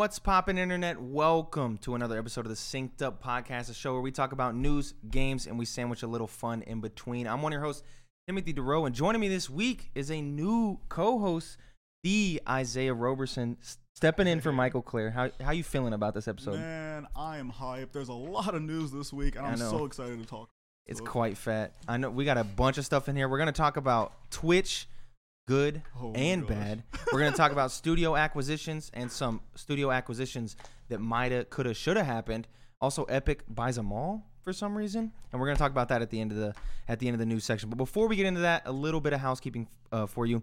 What's poppin', internet? Welcome to another episode of the Synced Up Podcast, a show where we talk about news, games, and we sandwich a little fun in between. I'm one of your hosts, Timothy Dorrough, and joining me this week is a new co-host, the Isaiah Roberson, stepping in for Michael Clerc. How how you feeling about this episode? Man, I am hyped. There's a lot of news this week, and I'm so excited to talk. It's So- quite fat. I know we got a bunch of stuff in here. We're gonna talk about Twitch, good Oh and bad. We're gonna talk about studio acquisitions and some studio acquisitions that mighta, coulda, shoulda happened. Also, Epic buys a mall for some reason, and we're gonna talk about that at the end of the at the end of the news section. But before we get into that, a little bit of housekeeping uh, for you.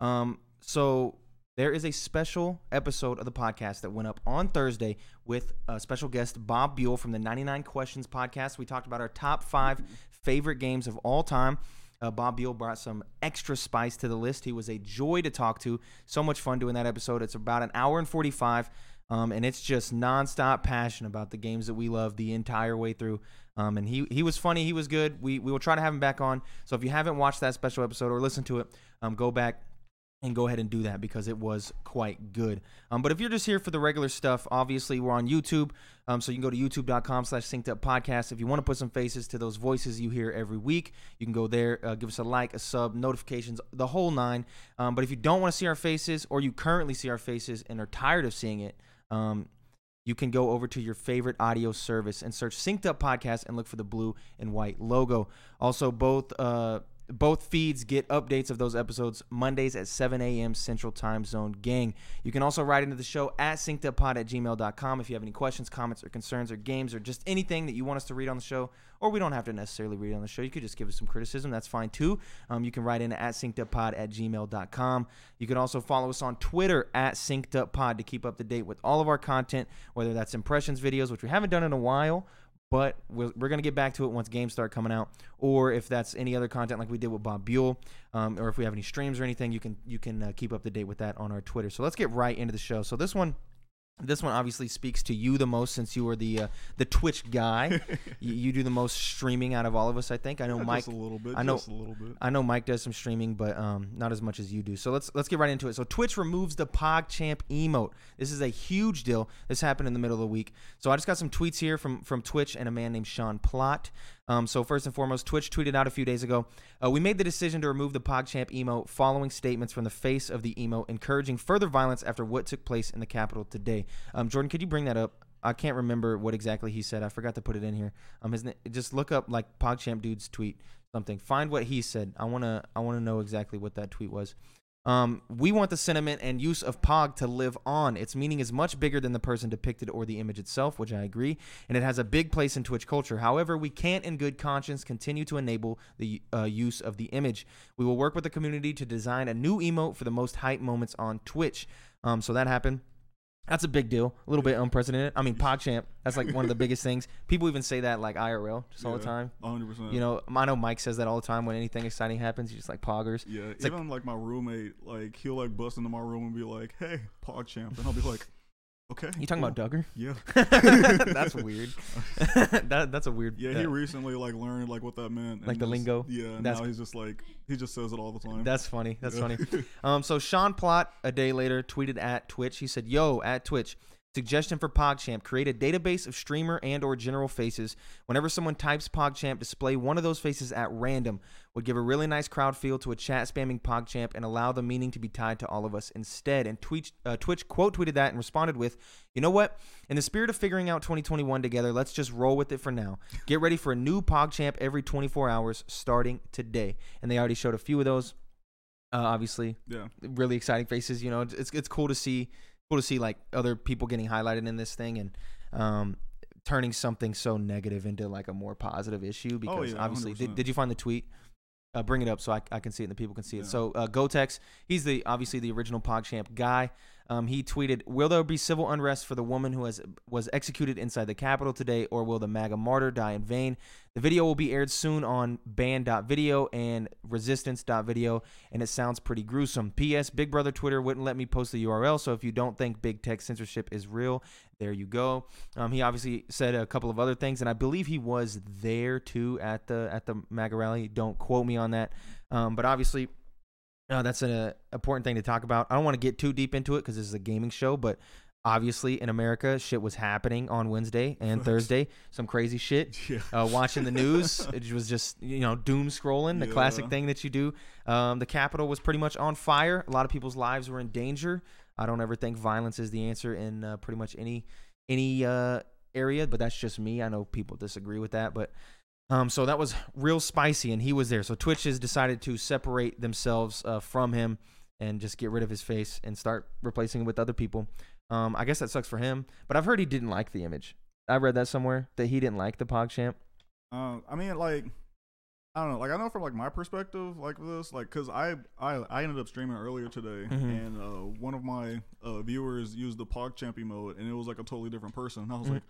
Um, so there is a special episode of the podcast that went up on Thursday with a special guest Bob Buell from the 99 Questions podcast. We talked about our top five favorite games of all time. Uh, Bob Buell brought some extra spice to the list. He was a joy to talk to. So much fun doing that episode. It's about an hour and 45, um, and it's just nonstop passion about the games that we love the entire way through. Um, and he he was funny. He was good. We we will try to have him back on. So if you haven't watched that special episode or listened to it, um, go back and go ahead and do that because it was quite good. Um, but if you're just here for the regular stuff, obviously we're on YouTube, um, so you can go to youtube.com slash synced up podcast. If you want to put some faces to those voices you hear every week, you can go there, uh, give us a like, a sub, notifications, the whole nine. Um, but if you don't want to see our faces or you currently see our faces and are tired of seeing it, um, you can go over to your favorite audio service and search Synced Up Podcast and look for the blue and white logo. Also, both uh, both feeds get updates of those episodes Mondays at 7 a.m. Central Time Zone. Gang. You can also write into the show at synceduppod at gmail.com if you have any questions, comments, or concerns, or games, or just anything that you want us to read on the show. Or we don't have to necessarily read on the show. You could just give us some criticism. That's fine too. Um, you can write in at synceduppod at gmail.com. You can also follow us on Twitter at synceduppod to keep up to date with all of our content, whether that's impressions videos, which we haven't done in a while but we're, going to get back to it once games start coming out or if that's any other content like we did with bob buell um, or if we have any streams or anything you can you can uh, keep up to date with that on our twitter. So let's get right into the show. So this one this one obviously speaks to you the most since you are the uh, the Twitch guy. you, you do the most streaming out of all of us, I think. I know Yeah, Mike. a little bit. I know- a little bit. I know Mike does some streaming, but um, not as much as you do. So let's let's get right into it. So Twitch removes the PogChamp emote. This is a huge deal. This happened in the middle of the week. So I just got some tweets here from from Twitch and a man named Sean Plott. Um, so first and foremost, Twitch tweeted out a few days ago, uh, we made the decision to remove the PogChamp emote following statements from the face of the emote encouraging further violence after what took place in the Capitol today. Um, Jordan, could you bring that up? I can't remember what exactly he said. I forgot to put it in here. Um, his na- just look up like PogChamp dude's tweet something. Find what he said. I wanna I wanna know exactly what that tweet was. Um, we want the sentiment and use of Pog to live on. Its meaning is much bigger than the person depicted or the image itself, which I agree, and it has a big place in Twitch culture. However, we can't, in good conscience, continue to enable the uh, use of the image. We will work with the community to design a new emote for the most hype moments on Twitch. Um, so that happened. That's a big deal. A little bit unprecedented. I mean, PogChamp. That's like one of the biggest things. People even say that like IRL just all the Yeah, time. 100%. You know, I know Mike says that all the time when anything exciting happens. He's just like poggers. Yeah, It's like- even like, my roommate, like he'll like bust into my room and be like, "Hey, PogChamp," and I'll be like, "Okay." You talking about cool." Duggar? Yeah. that's weird. that that's a weird. Yeah, uh, he recently like learned like what that meant. Like the lingo? Yeah, and That's- now he's just like he just says it all the time. That's funny. That's Yeah. funny. Um, so Sean Plott a day later tweeted at Twitch. He said, "Yo, at Twitch, suggestion for PogChamp: create a database of streamer and/or general faces. Whenever someone types PogChamp, display one of those faces at random. Would give a really nice crowd feel to a chat spamming PogChamp and allow the meaning to be tied to all of us instead." And Twitch, uh, Twitch quote tweeted that and responded with, "You know what? In the spirit of figuring out 2021 together, let's just roll with it for now. Get ready for a new PogChamp every 24 hours starting today." And they already showed a few of those. Uh, obviously, yeah. really exciting faces. You know, it's it's cool to see cool to see like other people getting highlighted in this thing and um, turning something so negative into like a more positive issue. Because yeah, obviously, did, did you find the tweet? Uh, bring it up so I, I can see it and the people can see it. Yeah. So uh, Gootecks, he's the obviously the original PogChamp guy. Um, he tweeted, "Will there be civil unrest for the woman who has was executed inside the Capitol today, or will the MAGA martyr die in vain?" The video will be aired soon on ban.video and resistance.video, and it sounds pretty gruesome. P.S. Big Brother Twitter wouldn't let me post the URL, so if you don't think big tech censorship is real, there you go. Um, he obviously said a couple of other things, and I believe he was there too at the at the MAGA rally. Don't quote me on that, um, but obviously. Uh, that's an uh, important thing to talk about. I don't want to get too deep into it because this is a gaming show, but obviously in America, shit was happening on Wednesday and Thursday. Some crazy shit. Yeah. Uh, watching the news, it was just you know doom scrolling, the classic thing that you do. Um, the Capitol was pretty much on fire. A lot of people's lives were in danger. I don't ever think violence is the answer in uh, pretty much any any uh, area, but that's just me. I know people disagree with that, but um, so that was real spicy, and he was there. So Twitch has decided to separate themselves uh, from him and just get rid of his face and start replacing it with other people. Um, I guess that sucks for him, but I've heard he didn't like the image. I read that somewhere that he didn't like the PogChamp. Uh, I mean, like, I don't know. Like, I know from like my perspective, like this, like, cause I I, I ended up streaming earlier today, Mhm. and uh, one of my uh, viewers used the PogChamp emote, and it was like a totally different person. And I was Mhm. like,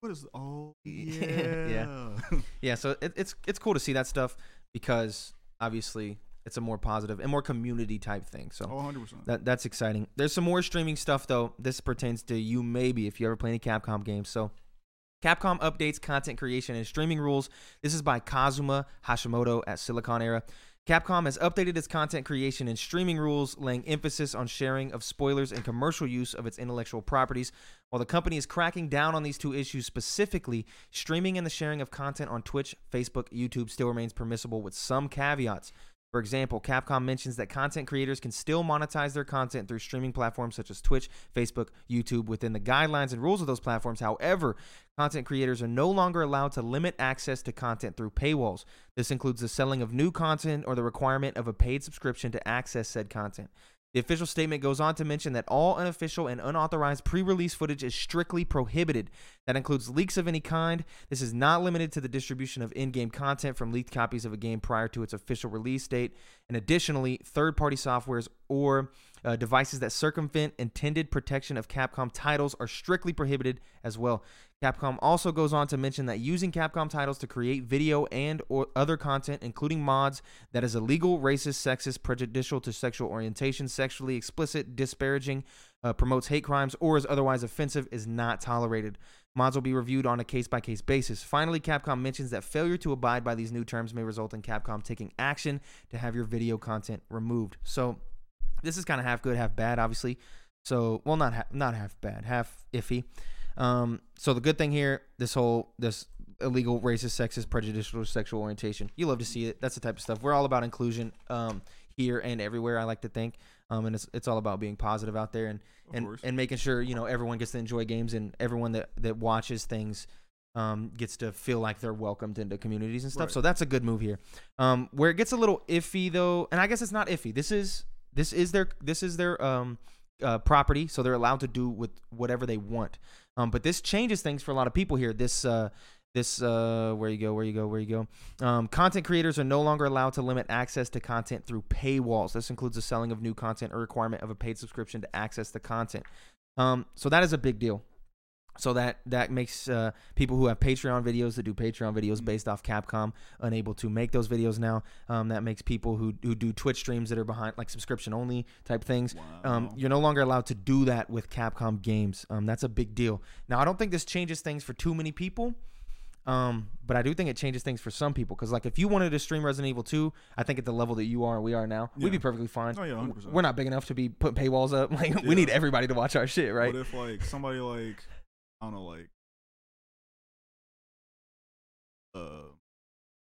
what is? Oh Yeah. yeah. Yeah, so it, it's it's cool to see that stuff because obviously it's a more positive and more community type thing. So oh, 100 percent. that that's exciting. There's some more streaming stuff though. This pertains to you maybe if you ever play any Capcom games. So Capcom updates content creation and streaming rules. This is by Kazuma Hashimoto at Siliconera. Capcom has updated its content creation and streaming rules, laying emphasis on sharing of spoilers and commercial use of its intellectual properties. While the company is cracking down on these two issues specifically, streaming and the sharing of content on Twitch, Facebook, YouTube still remains permissible with some caveats. For example, Capcom mentions that content creators can still monetize their content through streaming platforms such as Twitch, Facebook, YouTube within the guidelines and rules of those platforms. However, content creators are no longer allowed to limit access to content through paywalls. This includes the selling of new content or the requirement of a paid subscription to access said content. The official statement goes on to mention that all unofficial and unauthorized pre release footage is strictly prohibited. That includes leaks of any kind. This is not limited to the distribution of in game content from leaked copies of a game prior to its official release date. And additionally, third party softwares or uh, devices that circumvent intended protection of Capcom titles are strictly prohibited as well. Capcom also goes on to mention that using Capcom titles to create video and or other content, including mods, that is illegal, racist, sexist, prejudicial to sexual orientation, sexually explicit, disparaging, uh, promotes hate crimes, or is otherwise offensive, is not tolerated. Mods will be reviewed on a case by case basis. Finally, Capcom mentions that failure to abide by these new terms may result in Capcom taking action to have your video content removed. So, this is kind of half good, half bad, obviously. So, well, not ha- not half bad, half iffy. Um, so the good thing here, this whole this illegal, racist, sexist, prejudicial, sexual orientation, you love to see it. That's the type of stuff. We're all about inclusion um, here and everywhere. I like to think, um, and it's it's all about being positive out there and Of and, course. and making sure you know everyone gets to enjoy games and everyone that that watches things um, gets to feel like they're welcomed into communities and stuff. Right. So that's a good move here. Um, where it gets a little iffy though, and I guess it's not iffy. This is this is their this is their um, uh, property, so they're allowed to do with whatever they want. Um, but this changes things for a lot of people here. This uh, this uh, where you go, where you go, where you go. Um, content creators are no longer allowed to limit access to content through paywalls. This includes the selling of new content or requirement of a paid subscription to access the content. Um, so that is a big deal. So that that makes uh, people who have Patreon videos that do Patreon videos Mhm. based off Capcom unable to make those videos now. Um, that makes people who who do Twitch streams that are behind like subscription only type things. Um, you're no longer allowed to do that with Capcom games. Um, that's a big deal. Now, I don't think this changes things for too many people, um, but I do think it changes things for some people. Because like, if you wanted to stream Resident Evil 2, I think at the level that you are and we are now, we'd be perfectly fine. Oh, yeah, 100%. We're not big enough to be putting paywalls up. Like, we need everybody to watch our shit, right? What if like somebody like I don't know like uh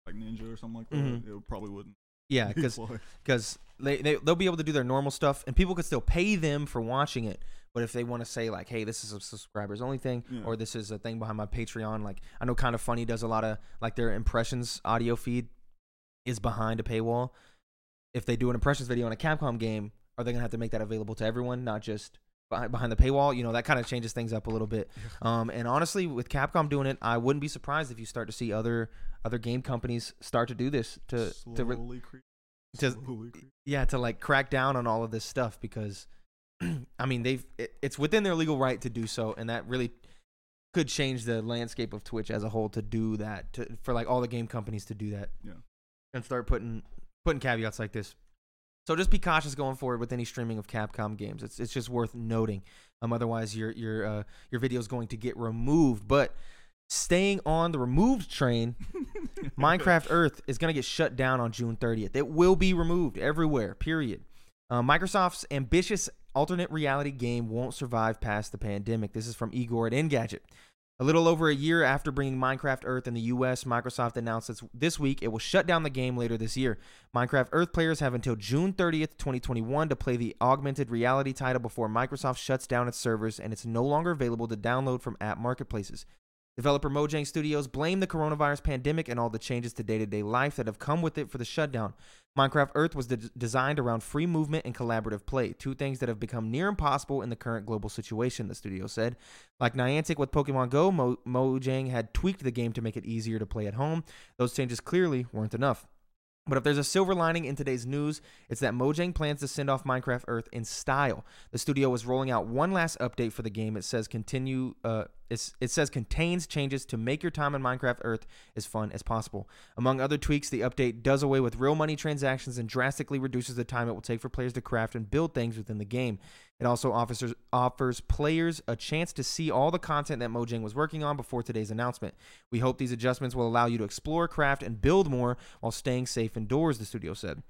like Ninja or something like that? Mhm. It probably wouldn't. Yeah, because because they, they they'll be able to do their normal stuff and people could still pay them for watching it but if they want to say like hey this is a subscribers only thing Yeah. or this is a thing behind my patreon like i know kind of funny does a lot of like their impressions audio feed is behind a paywall if they do an impressions video on a capcom game are they gonna have to make that available to everyone not just behind, behind the paywall you know that kind of changes things up a little bit um, and honestly with capcom doing it i wouldn't be surprised if you start to see other other game companies start to do this to to re- slowly creep. to- slowly creep. yeah to like crack down on all of this stuff because i mean they've it, it's within their legal right to do so and that really could change the landscape of twitch as a whole to do that to, for like all the game companies to do that Yeah. and start putting putting caveats like this so just be cautious going forward with any streaming of capcom games it's, it's just worth noting um otherwise your your uh, your video is going to get removed but staying on the removed train Minecraft Earth is going to get shut down on June 30th. It will be removed everywhere, period. Uh, Microsoft's ambitious alternate reality game won't survive past the pandemic. This is from Igor at Engadget. A little over a year after bringing Minecraft Earth in the US, Microsoft announced this, week it will shut down the game later this year. Minecraft Earth players have until June 30th, 2021 to play the augmented reality title before Microsoft shuts down its servers and it's no longer available to download from app marketplaces. Developer Mojang Studios blamed the coronavirus pandemic and all the changes to day to day life that have come with it for the shutdown. Minecraft Earth was de- designed around free movement and collaborative play, two things that have become near impossible in the current global situation, the studio said. Like Niantic with Pokemon Go, Mo- Mojang had tweaked the game to make it easier to play at home. Those changes clearly weren't enough. But if there's a silver lining in today's news, it's that Mojang plans to send off Minecraft Earth in style. The studio is rolling out one last update for the game. It says continue. Uh, it says contains changes to make your time in Minecraft Earth as fun as possible. Among other tweaks, the update does away with real money transactions and drastically reduces the time it will take for players to craft and build things within the game. It also offers, offers players a chance to see all the content that Mojang was working on before today's announcement. We hope these adjustments will allow you to explore, craft, and build more while staying safe indoors, the studio said.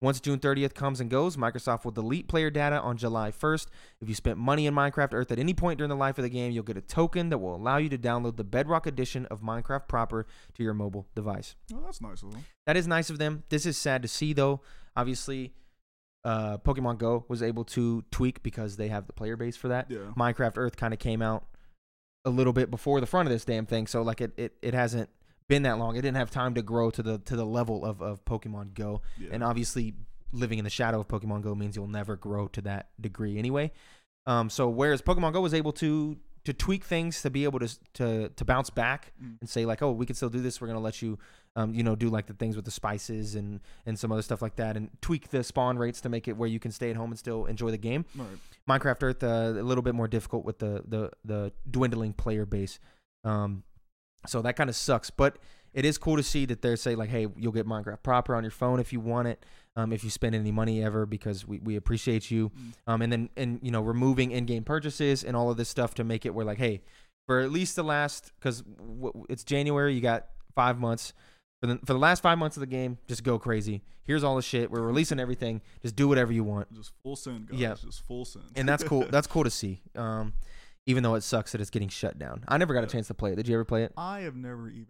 Once June 30th comes and goes, Microsoft will delete player data on July 1st. If you spent money in Minecraft Earth at any point during the life of the game, you'll get a token that will allow you to download the Bedrock edition of Minecraft proper to your mobile device. Oh, that's nice of them. That is nice of them. This is sad to see, though. Obviously, uh, Pokemon Go was able to tweak because they have the player base for that. Yeah. Minecraft Earth kind of came out a little bit before the front of this damn thing, so like it, it, it hasn't been that long. It didn't have time to grow to the to the level of, of Pokemon Go. Yeah. And obviously living in the shadow of Pokemon Go means you'll never grow to that degree anyway. Um, so whereas Pokemon Go was able to to tweak things to be able to to to bounce back Mm. and say like, oh, we can still do this. We're gonna let you, um, you know, do like the things with the spices and and some other stuff like that, and tweak the spawn rates to make it where you can stay at home and still enjoy the game. Right. Minecraft Earth uh, a little bit more difficult with the the the dwindling player base. Um, so that kind of sucks, but it is cool to see that they're saying like, hey, you'll get Minecraft proper on your phone if you want it. Um, if you spend any money ever, because we, we appreciate you. Mm. Um, and then and you know removing in-game purchases and all of this stuff to make it where like, hey, for at least the last because w- it's January, you got five months. For the, for the last five months of the game, just go crazy. Here's all the shit. We're releasing everything. Just do whatever you want Just full send, guys. Yeah. Just full send. and that's cool. That's cool to see. Um, even though it sucks that it's getting shut down. I never got a chance to play it. Did you ever play it? I have never even.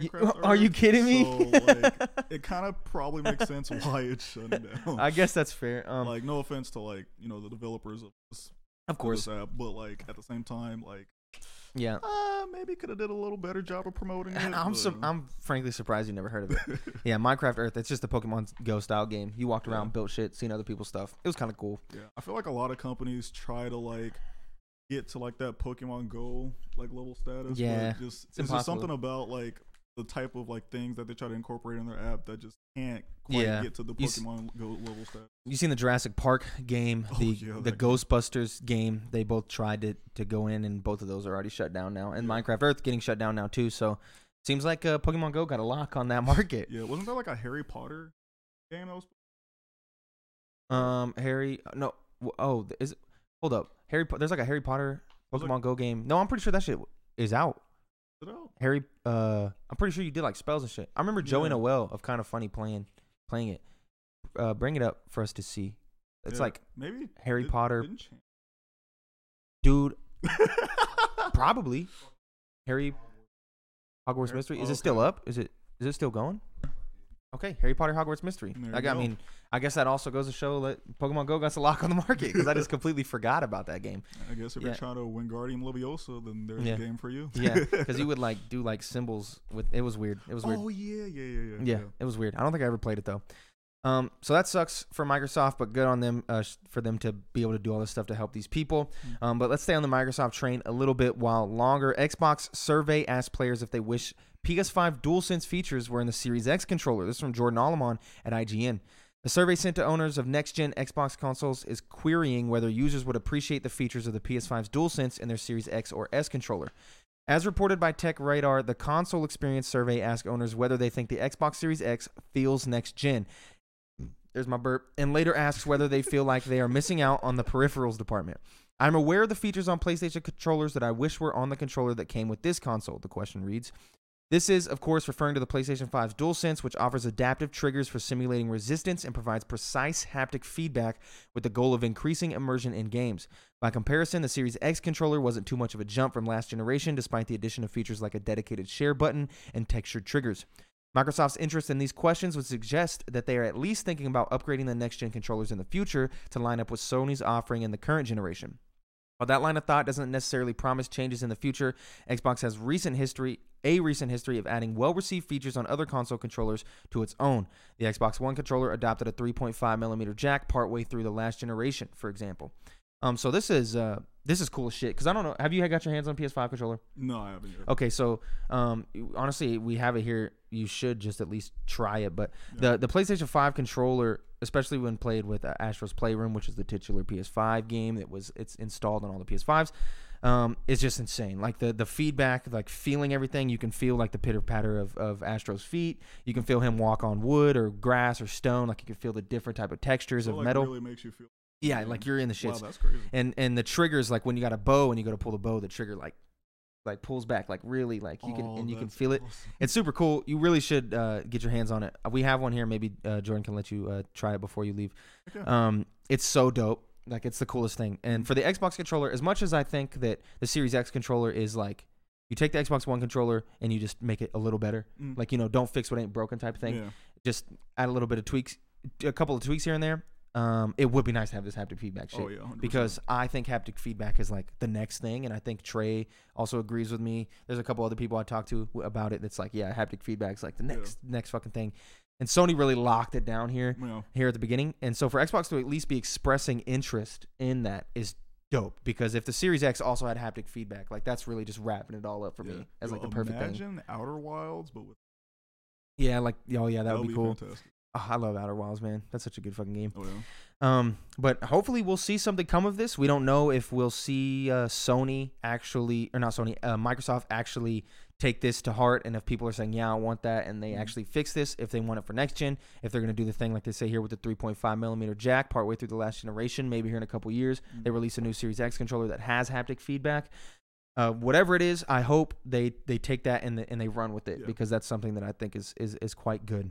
Minecraft are you kidding me? So, like, it kind of probably makes sense why it's shut down. I guess that's fair. Um, like, no offense to like you know the developers of this, of of course, this app, but like at the same time, like yeah. uh, maybe could have did a little better job of promoting it. I'm but, su- I'm frankly surprised you never heard of it. yeah, Minecraft Earth. It's just a Pokemon Go style game. You walked around, Yeah. built shit, seen other people's stuff. It was kind of cool. yeah, I feel like a lot of companies try to like get to like that Pokemon Go like level status. Yeah, just it's, just something about like the type of like things that they try to incorporate in their app that just can't quite Yeah. get to the You Pokemon Go level status. You seen the Jurassic Park game, Oh, the yeah, the game. Ghostbusters game. They both tried to to go in, and both of those are already shut down now. And Yeah. Minecraft Earth getting shut down now too. So seems like uh, Pokemon Go got a lock on that market. Yeah, wasn't there like a Harry Potter game that was? Um, Harry, no, oh, is hold up, Harry. There's like a Harry Potter Pokemon Go game. No, I'm pretty sure that shit is out. Harry, uh, I'm pretty sure you did like spells and shit. I remember Joey Yeah. Noelle of Kind of Funny playing playing it. Uh, bring it up for us to see. It's Yeah, like maybe Harry Did- Potter, dude. Probably Harry Hogwarts Mystery. Is oh, it still okay. up? Is it is it still going? Okay, Harry Potter Hogwarts Mystery. There Like, I go. mean, I guess that also goes to show that Pokemon Go got a lock on the market because I just completely forgot about that game. I guess if Yeah. you're trying to Wingardium Leviosa, then there's Yeah. a game for you. Yeah, because you would like do like symbols with. It was weird. It was weird. Oh yeah, yeah, yeah, yeah. yeah, it was weird. I don't think I ever played it though. Um, so that sucks for Microsoft, but good on them uh, for them to be able to do all this stuff to help these people. Mm. Um, but let's stay on the Microsoft train a little bit while longer. Xbox survey asked players if they wish PS5 DualSense features were in the Series X controller. This is from Jordan Oloman at IGN. The survey sent to owners of next gen Xbox consoles is querying whether users would appreciate the features of the PS5's DualSense in their Series X or S controller. As reported by Tech Radar, the console experience survey asked owners whether they think the Xbox Series X feels next gen. There's my burp. And later asks whether they feel like they are missing out on the peripherals department. I'm aware of the features on PlayStation controllers that I wish were on the controller that came with this console, the question reads. This is, of course, referring to the PlayStation 5's DualSense, which offers adaptive triggers for simulating resistance and provides precise haptic feedback with the goal of increasing immersion in games. By comparison, the Series X controller wasn't too much of a jump from last generation, despite the addition of features like a dedicated share button and textured triggers. Microsoft's interest in these questions would suggest that they are at least thinking about upgrading the next gen controllers in the future to line up with Sony's offering in the current generation. While that line of thought doesn't necessarily promise changes in the future, Xbox has recent history a recent history of adding well-received features on other console controllers to its own. The Xbox One controller adopted a 3.5 millimeter jack partway through the last generation, for example. Um, so this is uh, this is cool as shit. Cause I don't know. Have you got your hands on PS5 controller? No, I haven't yet. Okay, so um, honestly, we have it here. You should just at least try it. But Yeah. the the PlayStation 5 controller, especially when played with uh, Astro's Playroom, which is the titular PS5 game that was it's installed on all the PS5s, um, is just insane. Like the the feedback, like feeling everything. You can feel like the pitter patter of of Astro's feet. You can feel him walk on wood or grass or stone. Like you can feel the different type of textures So, of like, metal. really makes you feel. yeah, like you're in the shits Wow, that's crazy. and and the triggers like when you got a bow and you go to pull the bow the trigger like like pulls back like really like you can Oh, and you can feel it. it's super cool. You really should uh, get your hands on it. We have one here. Maybe uh, jordan can let you uh, try it before you leave. Okay. um it's so dope. Like it's the coolest thing. And for the xbox controller as much as i think that the series x controller is like you take the xbox one controller and you just make it a little better. Mm. like you know don't fix what ain't broken type of thing. Yeah. just add a little bit of tweaks a couple of tweaks here and there um, it would be nice to have this haptic feedback shit Oh yeah. because I think haptic feedback is like the next thing, and I think Trey also agrees with me. There's a couple other people I talked to about it that's like, yeah, haptic feedback is like the Yeah. next next fucking thing, and Sony really locked it down here Yeah. here at the beginning, and so for Xbox to at least be expressing interest in that is dope because if the Series X also had haptic feedback, like that's really just wrapping it all up for me as Yo, like the perfect thing. Imagine Outer Wilds, but with Yeah, like oh yeah, that that'll would be cool. Fantastic. Oh, I love Outer Wilds, man. That's such a good fucking game. Oh yeah. Um, but hopefully we'll see something come of this. We don't know if we'll see uh, Sony actually, or not Sony, uh, Microsoft actually take this to heart, and if people are saying, "Yeah, I want that," and they Mhm. actually fix this, if they want it for next gen, if they're gonna do the thing like they say here with the 3.5 millimeter jack, partway through the last generation, maybe here in a couple years, they Mm. release a new Series X controller that has haptic feedback. Uh, whatever it is, I hope they they take that and the, and they run with it Yeah. because that's something that I think is is is quite good.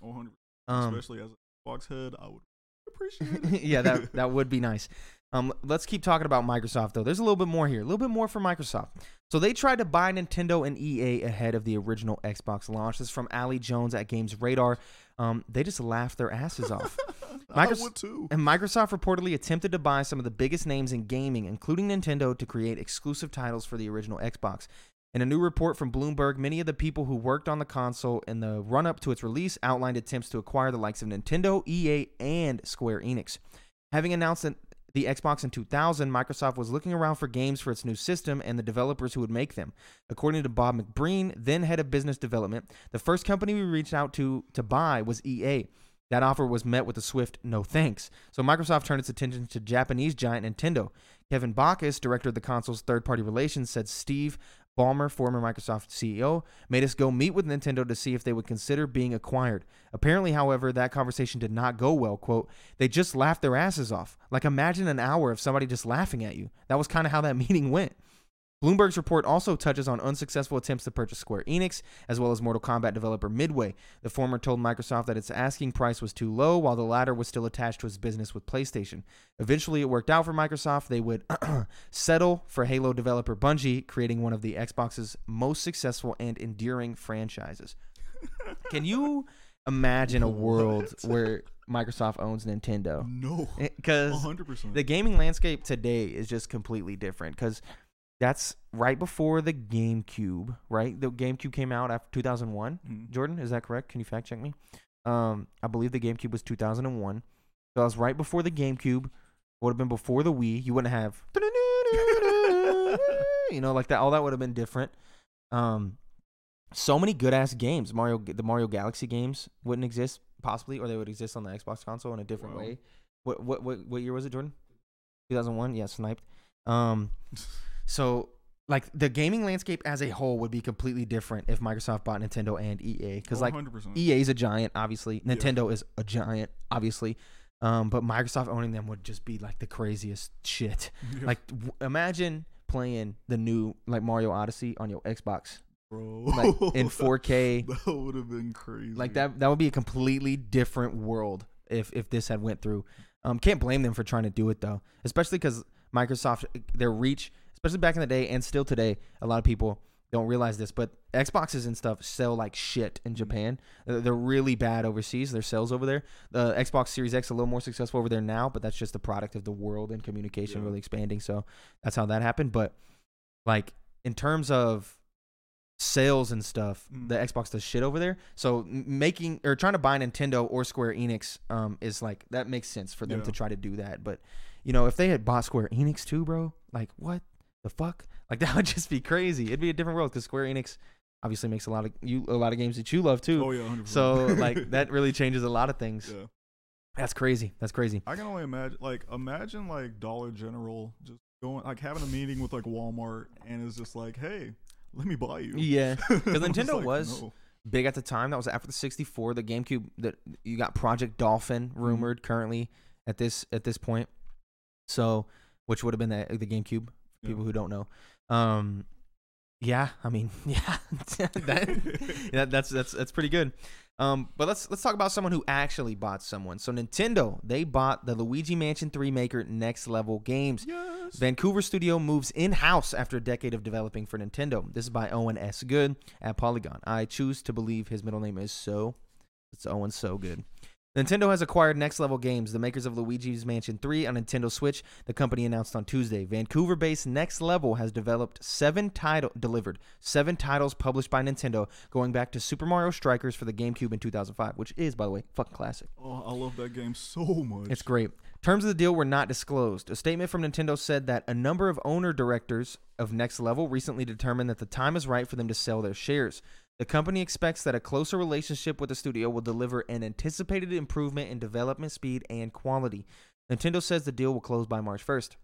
100 Um, Especially as a box head, I would appreciate it. yeah, that that would be nice. Um, let's keep talking about Microsoft though. There's a little bit more here, a little bit more for Microsoft. So they tried to buy Nintendo and EA ahead of the original Xbox launch. This is from Ali Jones at Games Radar. Um, they just laughed their asses off. I Micros- would too. And Microsoft reportedly attempted to buy some of the biggest names in gaming, including Nintendo, to create exclusive titles for the original Xbox. In a new report from Bloomberg, many of the people who worked on the console in the run up to its release outlined attempts to acquire the likes of Nintendo, EA, and Square Enix. Having announced the Xbox in 2000, Microsoft was looking around for games for its new system and the developers who would make them. According to Bob McBreen, then head of business development, the first company we reached out to to buy was EA. That offer was met with a swift no thanks. So Microsoft turned its attention to Japanese giant Nintendo. Kevin Bachus, director of the console's third party relations, said Steve Ballmer, former Microsoft CEO, made us go meet with Nintendo to see if they would consider being acquired. Apparently, however, that conversation did not go well. Quote, they just laughed their asses off. Like, imagine an hour of somebody just laughing at you. That was kind of how that meeting went. Bloomberg's report also touches on unsuccessful attempts to purchase Square Enix, as well as Mortal Kombat developer Midway. The former told Microsoft that its asking price was too low, while the latter was still attached to its business with PlayStation. Eventually, it worked out for Microsoft. They would settle for Halo developer Bungie, creating one of the Xbox's most successful and enduring franchises. Can you imagine a world where Microsoft owns Nintendo? No. Eh, because the gaming landscape today is just completely different because that's right before the GameCube, right? The GameCube came out after 2001. Mhm. Jordan, is that correct? Can you fact check me? Um, I believe the GameCube was 2001. So that was right before the GameCube. Would have been before the Wii. You wouldn't have, you know, like that. All that would have been different. Um, so many good ass games. Mario, the Mario Galaxy games wouldn't exist possibly, or they would exist on the Xbox console in a different Wow. way. What what what what year was it, Jordan? 2001. Yeah, sniped. Um, so like the gaming landscape as a whole would be completely different if Microsoft bought Nintendo and EA because like 100%. EA is a giant, obviously. Yeah. Nintendo is a giant, obviously. Um, but Microsoft owning them would just be like the craziest shit. Yeah. Like, w- imagine playing the new like Mario Odyssey on your Xbox bro. like in 4K. That would have been crazy. Like that that would be a completely different world if if this had went through. Um, can't blame them for trying to do it though, especially because Microsoft their reach, especially back in the day and still today, a lot of people don't realize this, but Xboxes and stuff sell like shit in Japan. Uh, They're really bad overseas. Their sales over there. The Xbox Series X a little more successful over there now, but that's just the product of the world and communication Yeah. really expanding. So that's how that happened. But like in terms of sales and stuff, Mm. the Xbox does shit over there. So making or trying to buy Nintendo or Square Enix um is like that makes sense for them Yeah. to try to do that. But you know, if they had bought Square Enix too, bro, like what the fuck? Like that would just be crazy. It'd be a different world because Square Enix obviously makes a lot of you a lot of games that you love too. Oh yeah, 100%. So like that really changes a lot of things. Yeah. That's crazy. That's crazy. I can only imagine, like, imagine like Dollar General just going, like, having a meeting with like Walmart, and it's just like, hey, let me buy you. Yeah. Because Nintendo was- Big at the time. That was after the 64. The GameCube that you got Project Dolphin Mm-hmm. rumored currently at this at this point. So, which would have been the the GameCube. Yeah. People who don't know. Um, yeah, I mean, yeah, that, yeah, that's that's that's pretty good. Um, but let's let's talk about someone who actually bought someone. So Nintendo, they bought the Luigi Mansion 3 maker Next Level Games. Yes. Vancouver studio moves in house after a decade of developing for Nintendo. This is by Owen S. Good at Polygon. I choose to believe his middle name is So. It's Owen So Good. Nintendo has acquired Next Level Games, the makers of Luigi's Mansion 3 on Nintendo Switch. The company announced on Tuesday. Vancouver-based Next Level has developed seven title delivered seven titles published by Nintendo, going back to Super Mario Strikers for the GameCube in 2005, which is, by the way, fucking classic. oh, I love that game so much. It's great. Terms of the deal were not disclosed. A statement from Nintendo said that a number of owner directors of Next Level recently determined that the time is right for them to sell their shares. The company expects that a closer relationship with the studio will deliver an anticipated improvement in development speed and quality. Nintendo says the deal will close by March 1st.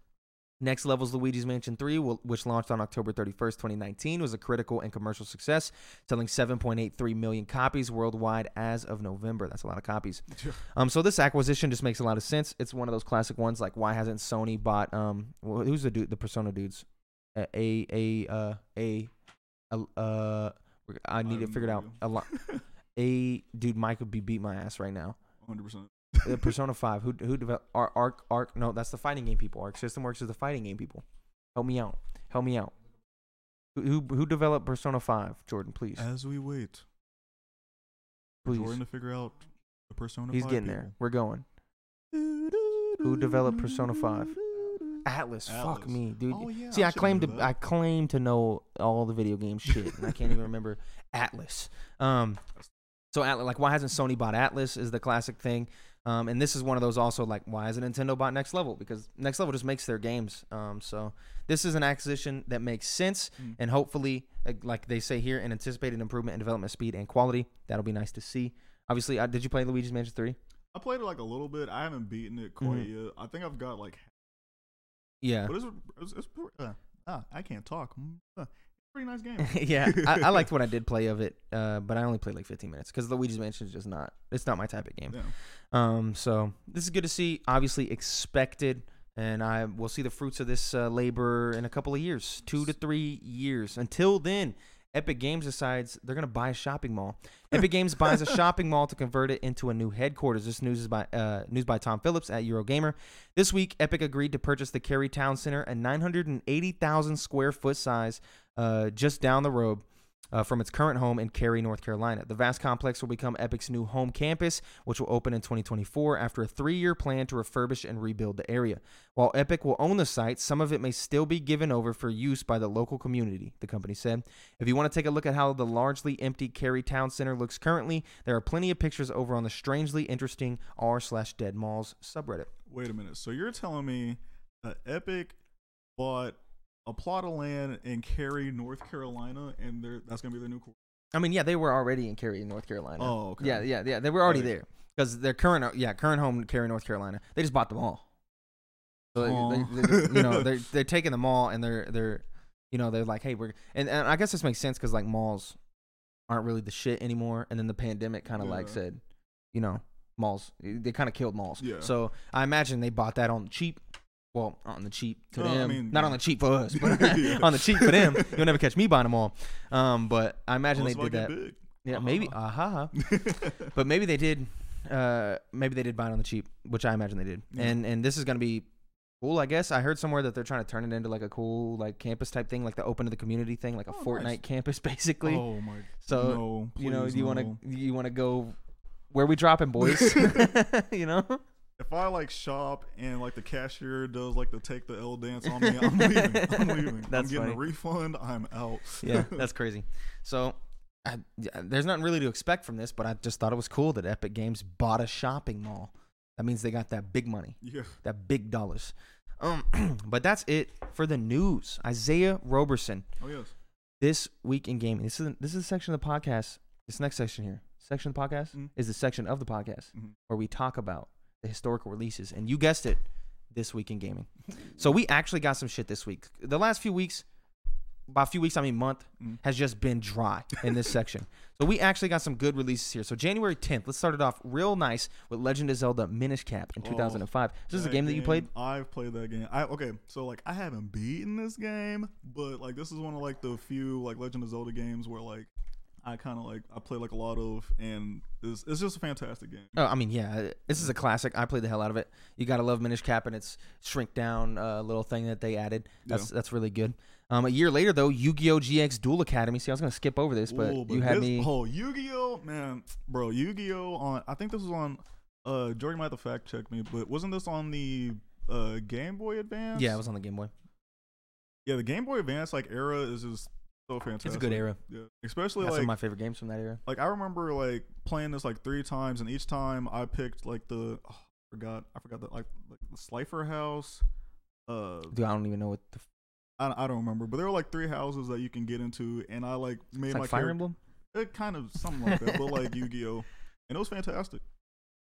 Next Level's Luigi's Mansion 3, which launched on October 31st, 2019, was a critical and commercial success, selling 7.83 million copies worldwide as of November. That's a lot of copies. Um, so this acquisition just makes a lot of sense. It's one of those classic ones. Like, why hasn't Sony bought um, who's the dude, the Persona dudes? Uh, a a uh a a uh, I need to have figure it out. A lot. A dude, Mike would be beat my ass right now. 100%. Uh, Persona Five. Who who developed Arc Arc Arc? No, that's the fighting game people. Arc System Works is the fighting game people. Help me out. Help me out. Who who, who developed Persona Five? Jordan, please, As we wait please. Jordan to figure out the Persona He's 5 getting there. We're going. Who developed Persona 5? Atlus. Fuck me, dude. Oh, yeah, See, I, should claim to know that. I claim to know all the video game shit, and I can't even remember Atlus. Um, so Atlus, like, why hasn't Sony bought Atlus? Is the classic thing. Um, and this is one of those also like, why hasn't Nintendo bought Next Level? Because Next Level just makes their games. Um, so this is an acquisition that makes sense, Mm. and hopefully, uh, like they say here, an anticipated improvement in development speed and quality. That'll be nice to see. Obviously, uh, did you play Luigi's Mansion Three? I played it like a little bit. I haven't beaten it quite Mhm. yet. I think I've got like, Yeah. but it's, it's, it's uh, ah, I can't talk. Mm, uh, pretty nice game. yeah, I, I liked what I did play of it, uh, but I only played like 15 minutes because Luigi's Mansion is just not. It's not my type of game. Yeah. Um, so this is good to see. Obviously expected, and I will see the fruits of this uh, labor in a couple of years, two to three years. Until then, Epic Games decides they're gonna buy a shopping mall. Epic Games buys a shopping mall to convert it into a new headquarters. This news is by uh, news by Tom Phillips at Eurogamer. This week, Epic agreed to purchase the Cary Town Center, a 980,000 square foot size, uh, just down the road. Uh, from its current home in Cary, North Carolina. The vast complex will become Epic's new home campus, which will open in 2024 after a three year plan to refurbish and rebuild the area. While Epic will own the site, some of it may still be given over for use by the local community, the company said. If you want to take a look at how the largely empty Cary Town Center looks currently, there are plenty of pictures over on the strangely interesting r slash dead malls subreddit. Wait a minute. So you're telling me Epic bought a plot of land in Cary, North Carolina, and they're, that's gonna be their new? I mean, yeah, they were already in Cary, North Carolina. Oh, okay. Yeah, yeah, yeah. They were already Right. there because their current, uh, yeah, current home in Cary, North Carolina. They just bought them all. So they- they, you know, oh. they're they're taking them all, and they're they're, you know, they're like, hey, we're, and, and I guess this makes sense because like malls aren't really the shit anymore, and then the pandemic kind of like said, you know, malls they kind of killed malls. Yeah. So I imagine they bought that on the cheap, Well, on the cheap to Oh, I them, mean, not on the cheap for us, but Yeah. on the cheap for them. You'll never catch me buying them all. Um, but I imagine they did that. big. Yeah, maybe. Uh-huh. Aha. but maybe they did. Uh, maybe they did buy it on the cheap, which I imagine they did. Yeah. And and this is gonna be cool, I guess. I heard somewhere that they're trying to turn it into like a cool like campus type thing, like the open to the community thing, like a Oh, Fortnite nice. campus, basically. oh my. so no, you know, please you want to you want to go where we dropping, boys? you know. If I like shop and like the cashier does like the take the L dance on me, I'm leaving. I'm leaving. That's I'm getting funny. a refund. I'm out. yeah, that's crazy. So, I, there's nothing really to expect from this, but I just thought it was cool that Epic Games bought a shopping mall. That means they got that big money, yeah. that big dollars. Um, but that's it for the news. Isaiah Roberson, Oh yes. this week in gaming. This is this is a section of the podcast. This next section here, section of the podcast, Mhm. is the section of the podcast Mhm. where we talk about the historical releases. And you guessed it, this week in gaming. So we actually got some shit this week. The last few weeks, by a few weeks I mean month, Mhm. has just been dry in this section. So we actually got some good releases here. So January 10th, let's start it off real nice with Legend of Zelda Minish Cap in Oh, 2005. Is this a game that you played? I've played that game. I okay, so like I haven't beaten this game, but like this is one of like the few like Legend of Zelda games where like I kind of like I play like a lot of, and it's, it's just a fantastic game. Oh, I mean, yeah, this is a classic. I played the hell out of it. You gotta love Minish Cap and its shrink down uh, little thing that they added. That's that's really good. Um, a year later though, Yu-Gi-Oh! GX Duel Academy. See, I was gonna skip over this, but, Ooh, you had this, me. Oh, Yu-Gi-Oh, man, bro, Yu-Gi-Oh on. I think this was on. Uh, Jordan might have to fact check me, but wasn't this on the uh Game Boy Advance? Yeah, it was on the Game Boy. Yeah, the Game Boy Advance like era is just so fantastic. It's a good era. Yeah, especially That's like my favorite games from that era. like I remember like playing this like three times, and each time I picked like the oh, I forgot I forgot that like, like the Slifer house. Uh, Dude, I don't even know what the. F- I, I don't remember, but there were like three houses that you can get into, and I like made it's my like Fire Emblem. It kind of something like that, but like Yu Gi Oh, and it was fantastic.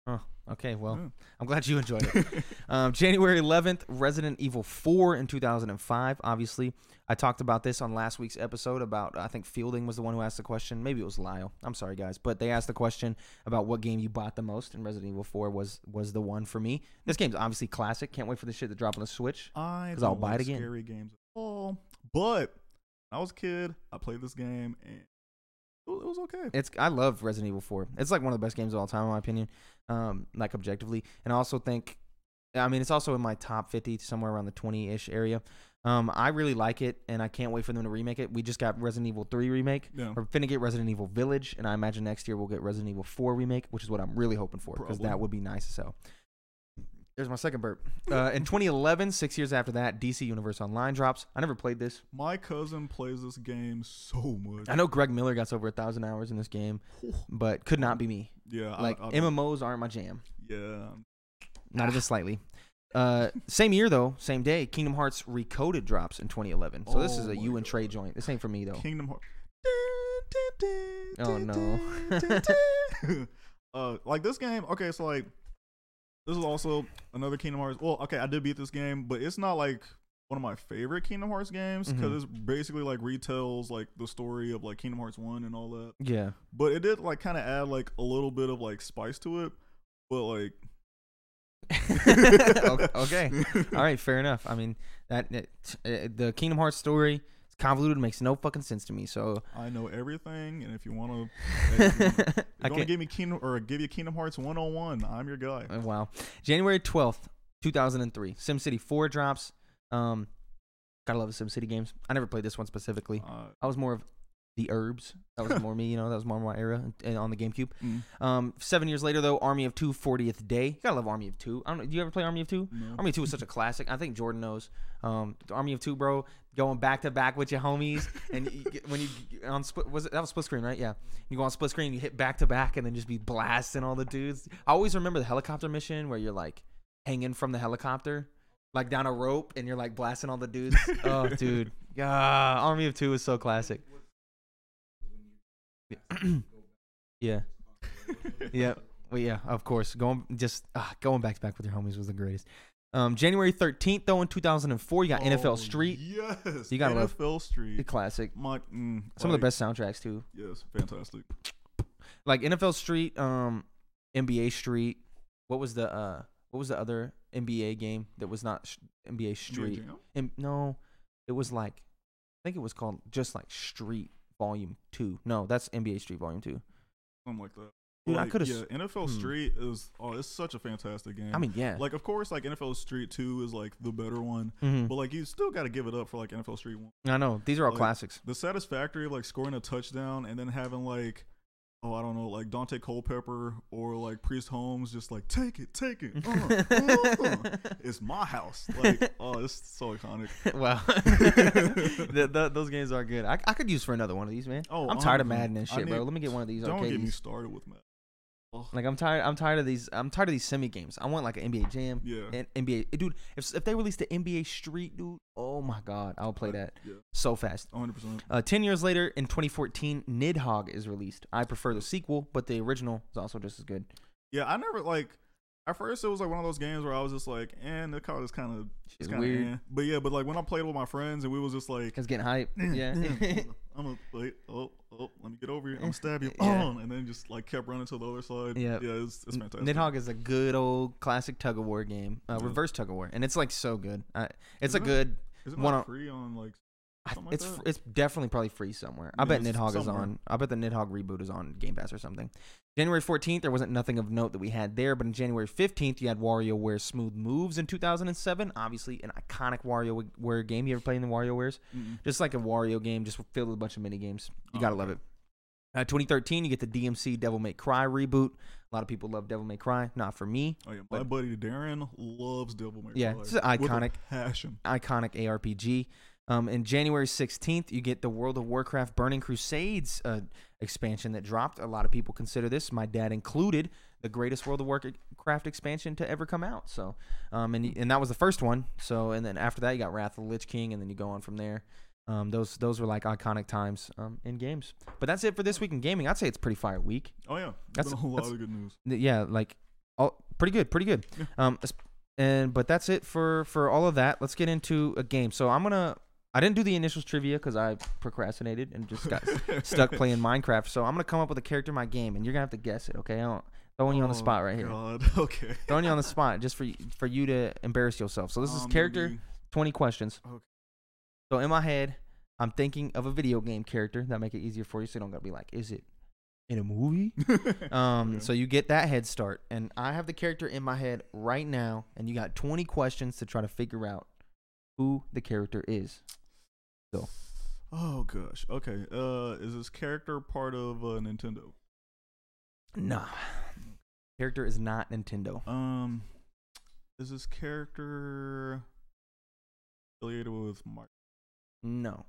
Oh, okay. Well, Yeah. I'm glad you enjoyed it. Um, January 11th, Resident Evil 4 in 2005. Obviously, I talked about this on last week's episode. About I think Fielding was the one who asked the question. Maybe it was Lyle. I'm sorry, guys, but they asked the question about what game you bought the most, and Resident Evil 4 was was the one for me. This game's obviously classic. Can't wait for this shit to drop on the Switch. I 'Cause I'll buy it again. Scary games at all, but when I was a kid. I played this game, and it was, okay. It's I love Resident Evil 4. It's like one of the best games of all time, in my opinion. Um, like objectively, and I also think, I mean, it's also in my top 50, somewhere around the 20 ish area. Um, I really like it, and I can't wait for them to remake it. We just got Resident Evil 3 remake. Yeah. We're finna get Resident Evil Village, and I imagine next year we'll get Resident Evil 4 remake, which is what I'm really hoping for because that would be nice as hell. There's my second burp. Uh, in 2011, six years after that, DC Universe Online drops. I never played this. My cousin plays this game so much. I know Greg Miller got over a thousand hours in this game, but could not be me. Yeah, Like I, I, MMOs aren't my jam. yeah. Not even slightly. Uh, same year though, same day, Kingdom Hearts Recoded drops in 2011. So this Oh is a my you and Trey joint. This ain't for me though. Kingdom Hearts. Oh, no. uh, like this game. Okay, so like this is also another Kingdom Hearts. Well, okay, I did beat this game, but it's not like one of my favorite Kingdom Hearts games because Mhm. it's basically like retells like the story of like Kingdom Hearts one and all that. Yeah. But it did like kind of add like a little bit of like spice to it. But like, okay. All right. Fair enough. I mean that it, uh, the Kingdom Hearts story is convoluted. Makes no fucking sense to me. So I know everything, and if you want to, I want to give me Kingdom or give you Kingdom Hearts 101, I'm your guy. uh, Wow. January 12th, 2003. SimCity 4 drops. Um, gotta love the SimCity games. I never played this one specifically. Uh, I was more of the Urbz. That was more me, you know. That was more my era and on the GameCube. mm, Um, seven years later, though, Army of Two, 40th Day. You gotta love Army of Two. I don't know. Do you ever play Army of Two? no. Army of Two is such a classic. I think Jordan knows. Um, Army of Two, bro, going back to back with your homies, and you, get- when you on split was it that was split screen, right? Yeah. You go on split screen, you hit back to back, and then just be blasting all the dudes. I always remember the helicopter mission where you're like hanging from the helicopter, like down a rope, and you're like blasting all the dudes. oh, dude, yeah. Army of Two is so classic. Yeah. yeah. Well, yeah, of course. Going just ah, going back to back with your homies was the greatest. Um, January thirteenth, though, in two thousand and four, you got Oh, NFL Street, Yes, You gotta love- NFL the Street. classic. My, mm, Some of the best soundtracks too, Yes, fantastic. like NFL Street, um, NBA Street. What was the uh, what was the other NBA game that was not sh- NBA NBA Street. Jam? And no, it was like I think it was called just like Street Volume Two. No, that's NBA Street Volume Two. Something like that. Dude, I coulda Yeah, NFL hmm. Street is oh, it's such a fantastic game. I mean, yeah. like of course, like NFL Street Two is like the better one, Mhm. but like you still got to give it up for like NFL Street One. I know these are all like- classics. The satisfactory of like scoring a touchdown and then having like. Oh, I don't know, like Dante Culpepper or like Priest Holmes, just like take it, take it. Uh, uh. It's my house. Like, oh, it's so iconic. wow, the, the, those games are good. I, I could use for another one of these, man. Oh, I'm tired of 100%. Madden and shit, bro. Let me get one of these Don't arcades. get me started with Matt. Like I'm tired. I'm tired of these. I'm tired of these semi games. I want like an NBA Jam Yeah. and NBA. Dude, if if they released the NBA Street, dude, oh my god, I'll play that Yeah, so fast. 100%. Uh, Ten years later, in 2014, Nidhogg is released. I prefer the sequel, but the original is also just as good. Yeah, I never like. At first, it was like one of those games where I was just like, "and the card is kind of It's kind weird. of." Eh. But yeah, but like when I played with my friends and we was just like, It's getting hype. Yeah. I'm gonna wait. Oh, oh, let me get over here. I'm gonna stab you. Yeah. Oh, and then just like kept running to the other side. Yeah, Yeah, it's, it's fantastic. Nidhogg is a good old classic tug of war game, uh, reverse tug of war, and it's like so good. Uh, it's Is a it? good. is it one on- free on like? I- Something like it's it's definitely probably free somewhere. I Yeah, bet Nidhogg is on. I bet the Nidhogg reboot is on Game Pass or something. January 14th, there wasn't nothing of note that we had there, but on January 15th, you had WarioWare Smooth Moves in 2007. Obviously, an iconic WarioWare game. You ever played in the WarioWares? Mm-mm. Just like a Wario game, just filled with a bunch of mini games. You Oh, gotta okay. love it. Uh, 2013, you get the DMC Devil May Cry reboot. A lot of people love Devil May Cry. Not for me. Oh yeah, my But- buddy Darren loves Devil May Yeah, Cry Yeah, it's iconic. passion. iconic ARPG. Um, and January 16th, you get the World of Warcraft Burning Crusades uh, expansion that dropped. A lot of people consider this, my dad included, the greatest World of Warcraft expansion to ever come out. So, um, and and that was the first one. So, and then after that, you got Wrath of the Lich King, and then you go on from there. Um, those those were like iconic times um, in games. But that's it for this week in gaming. I'd say it's pretty fire week. Oh yeah, That's- a whole lot of good news. Yeah, like all pretty good, pretty good. Yeah. Um, and but that's it for for all of that. Let's get into a game. So I'm gonna. I didn't do the initials trivia because I procrastinated and just got stuck playing Minecraft. So I'm gonna come up with a character in my game, and you're gonna have to guess it. Okay, I don't, throwing you on the Oh, spot right here. God. Okay. Throwing you on the spot just for for you to embarrass yourself. So this is Um, character maybe- 20 questions. Okay. So in my head, I'm thinking of a video game character that make it easier for you. So you don't gotta be like, is it in a movie? Um, Okay. so you get that head start, and I have the character in my head right now, and you got 20 questions to try to figure out who the character is. Oh gosh. Okay. Uh, is this character part of uh, Nintendo? Nah, character is not Nintendo. Um, is this character affiliated with Mark? No,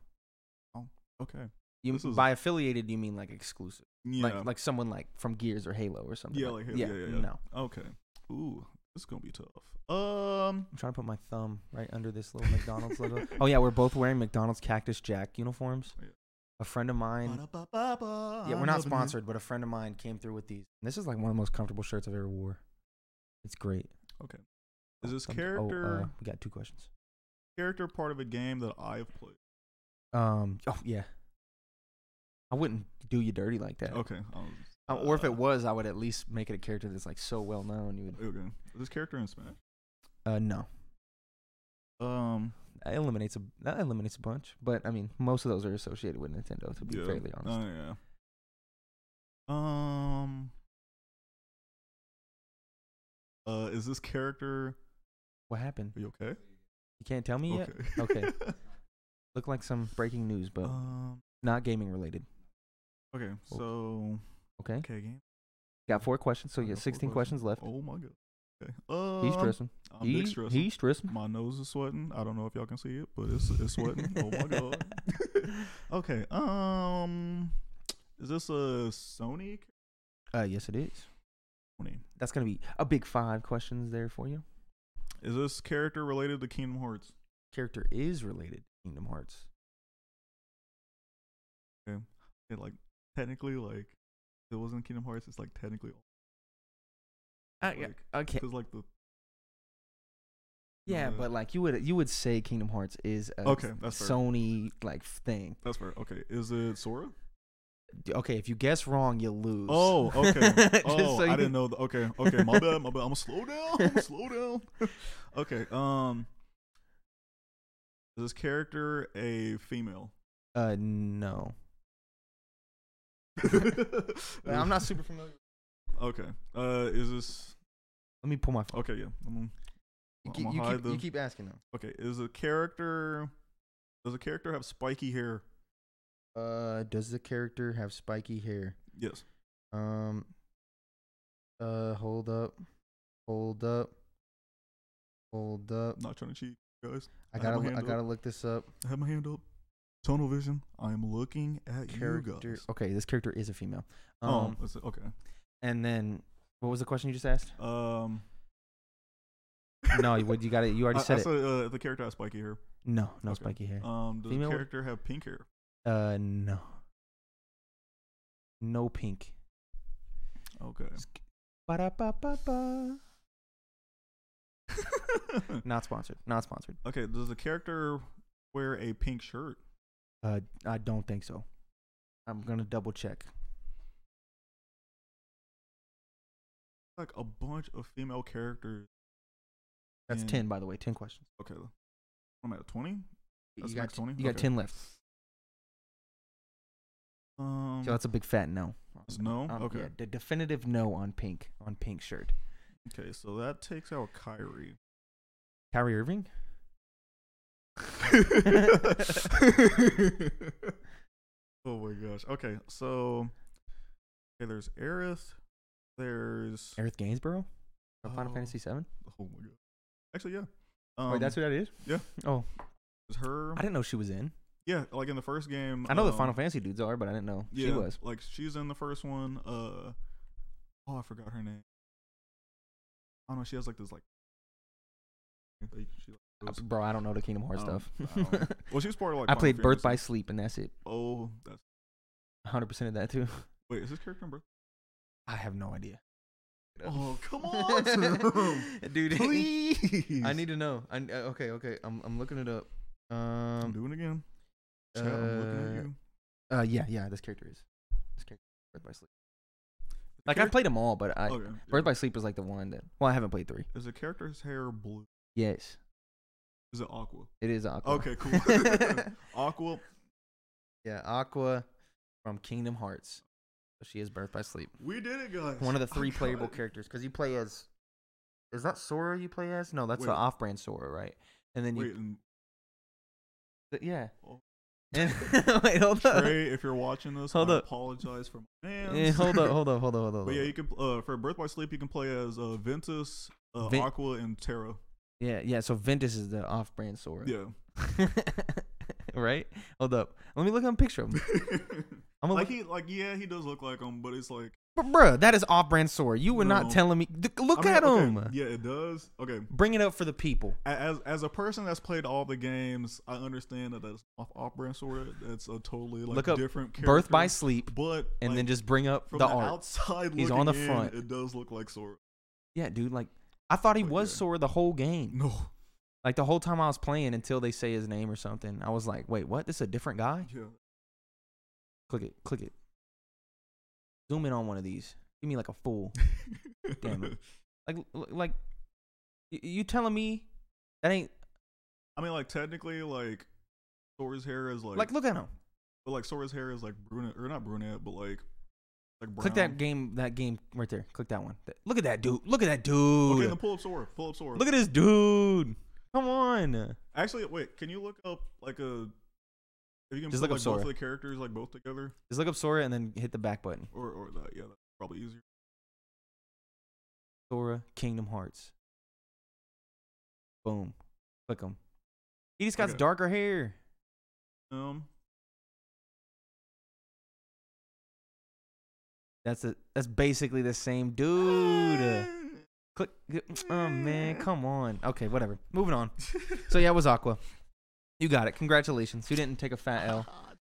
Oh, Okay. you This is- by affiliated you mean like exclusive, Yeah. like like someone like from Gears or Halo or something. yeah, like Halo, yeah, yeah, yeah. No, Okay. Ooh, is gonna be tough. Um. I'm trying to put my thumb right under this little McDonald's logo. Oh yeah, we're both wearing McDonald's Cactus Jack uniforms. Yeah. A friend of mine Yeah, we're not sponsored, but a friend of mine came through with these. This is like one of the most comfortable shirts I've ever wore. It's great. Okay. Is this Thumbs- oh, character uh, we got two questions. character part of a game that I've played? Um. Oh yeah. I wouldn't do you dirty like that. Okay. um, Uh, or if uh, it was, I would at least make it a character that's like so well known. You would. Okay. Is this character in Smash? Uh, no. Um. That eliminates a that eliminates a bunch. But I mean, most of those are associated with Nintendo. To be yeah. fairly honest. Oh yeah. Um. Uh, is this character? what happened? Are you okay? You can't tell me yet. Okay. Okay. Look like some breaking news, but um. not gaming related. Okay. So. Okay. Okay. Game. Got four questions, so I you got got four 16 questions left. Oh my god. Okay. Um, He's stressing. I'm he, big stressing. He's stressing. My nose is sweating. I don't know if y'all can see it, but it's it's sweating. oh my god. okay. Um, is this a Sony? Uh, yes, it is. Sony. That's gonna be a big five questions there for you. Is this character related to Kingdom Hearts? Character is related to Kingdom Hearts. It like technically like it wasn't Kingdom Hearts. It's like technically Uh, yeah, Like, okay. because like the Yeah, uh, but like you would you would say Kingdom Hearts is a Okay, that's fair. Sony like thing. that's fair. Okay, is it Sora? Okay, if you guess wrong, you lose. Oh, okay. Oh, so I didn't know. The, okay, okay. My bad. My bad. I'm gonna slow down. I'm slow down. okay. Um, is this character a female? Uh, no. I'm not super familiar. Okay. Uh, is this Let me pull my phone. okay? Yeah. I'm gonna, You I'm keep, you, keep, the- you keep asking though. okay. Is a character? Does a character have spiky hair? Uh, does the character have spiky hair? Yes. Um. Uh, hold up, hold up, hold up. Not trying to cheat, guys. I I gotta, my I hand gotta up. look this up. I have my hand up. Tunnel vision. I'm looking at you guys. Okay, this character is a female. Um, oh, it. okay. and then what was the question you just asked? Um. no, you what you got it. You already I, said I it. said uh, the character has spiky hair. no, no okay. spiky hair. Um, does Female? the character have pink hair? Uh, no. No pink. Okay. Ba-da-ba-ba-ba. Not sponsored. Not sponsored. okay. Does the character wear a pink shirt? Uh, I don't think so. I'm gonna double check. Like a bunch of female characters. That's in- ten, by the way. Ten questions. Okay. I'm at twenty. That's you got 20? You got ten left. Um. So that's a big fat no. No? Um, Okay. Yeah, the definitive no on pink on pink shirt. okay. So that takes out Kyrie. Kyrie Irving. oh my gosh. Okay. So. Okay. There's Aerith. There's. Aerith Gainsborough. From Final Oh. Fantasy Seven. Oh my god. Actually, yeah. Um, Wait, that's who that is. yeah. Oh, is her. I didn't know she was in. Yeah, like in the first game. I know the um, Final Fantasy dudes are, but I didn't know she was. like she's in the first one. Uh, oh, I forgot her name. I don't know. She has like this like. like, she, like, Uh, goes- Bro, I don't know the Kingdom Hearts stuff. I don't know. well, she's part of like. I played Birth by Sleep, and that's it. Oh, that's 100 percent of that too. wait. Is this character in Birth? I have no idea. Oh, come on, dude. please. I need to know. I, uh, okay, okay. I'm I'm looking it up. I'm Um. doing it again. Chat, I'm looking at uh, you. Uh. Yeah. Yeah. This character is. This character. Birth by Sleep. Like I've played them all, but I Okay. yeah. Birth by Sleep is like the one that. Well, I haven't played three. Is the character's hair blue? Yes, Is it aqua? it is Aqua. Okay, cool. aqua. yeah, Aqua from Kingdom Hearts. She is Birth by Sleep. We did it, guys. One of the Oh, three playable God. characters because you play as. Is that Sora you play as? No, that's the off-brand Sora, right? And then you, Wait, and th- yeah. Oh. And wait, hold up. Trey, if you're watching this, Hold I up. apologize for my man. hold up, hold up, hold up, hold up. But yeah, you can uh, for Birth by Sleep, you can play as uh, Ventus, uh, Vin- Aqua, and Terra. Yeah, yeah. So Ventus is the off-brand Sora. Yeah. right? Hold up. Let me look at a picture of him. I'm like look. he, like yeah, he does look like him, but it's like But bruh, that is off-brand Sora. You were not telling me. Look I mean, at okay, him. Yeah, it does. Okay, Bring it up for the people. As as a person that's played all the games, I understand that that's off off brand Sora. That's a totally like Look up different character. Birth by Sleep, but and then just bring up the the, art. outside, He's on the in, front. It does look like Sora. Yeah, dude. Like I thought he But was yeah. Sora the whole game. No, Like the whole time I was playing until they say his name or something. I was like, wait, what? This is a different guy? yeah. Click it. Click it. Zoom in on one of these. Give me like a fool. Damn it. Like, like, you telling me that ain't I mean, like technically, like Sora's hair is like, like? Look at him. but like Sora's hair is like brunette or not brunette, but like like. Click that game. That game right there. Click that one. That- Look at that dude. Look at that dude. Okay, then pull up Sora. Pull up Sora. Look at this dude. Come on. Actually, wait. Can you look up like a? If you can Just put look up like both Sora. of the characters like both together, Just look up Sora and then hit the back button. or or that, yeah, that's probably easier. Sora Kingdom Hearts. Boom. Click him. He just got Okay. darker hair. Um, That's a that's basically the same dude. Click. Oh man, come on. Okay, whatever. Moving on. So yeah, it was Aqua. You got it. Congratulations. You didn't take a fat L,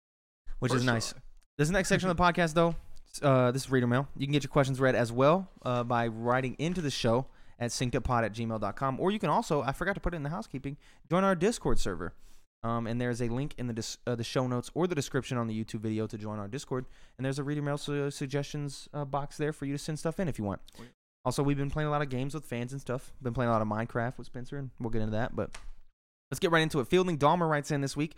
which is First nice. This next section of the podcast, though, uh, this is reader mail. You can get your questions read as well uh, by writing into the show at synceduppod at gmail.com. Or you can also, I forgot to put it in the housekeeping, join our Discord server. Um, and there's a link in the dis- uh, the show notes or the description on the YouTube video to join our Discord. And there's a reader mail su- suggestions uh, box there for you to send stuff in if you want. Sweet. Also, we've been playing a lot of games with fans and stuff. Been playing a lot of Minecraft with Spencer, and we'll get into that. But let's get right into it. Fielding Dahmer writes in this week.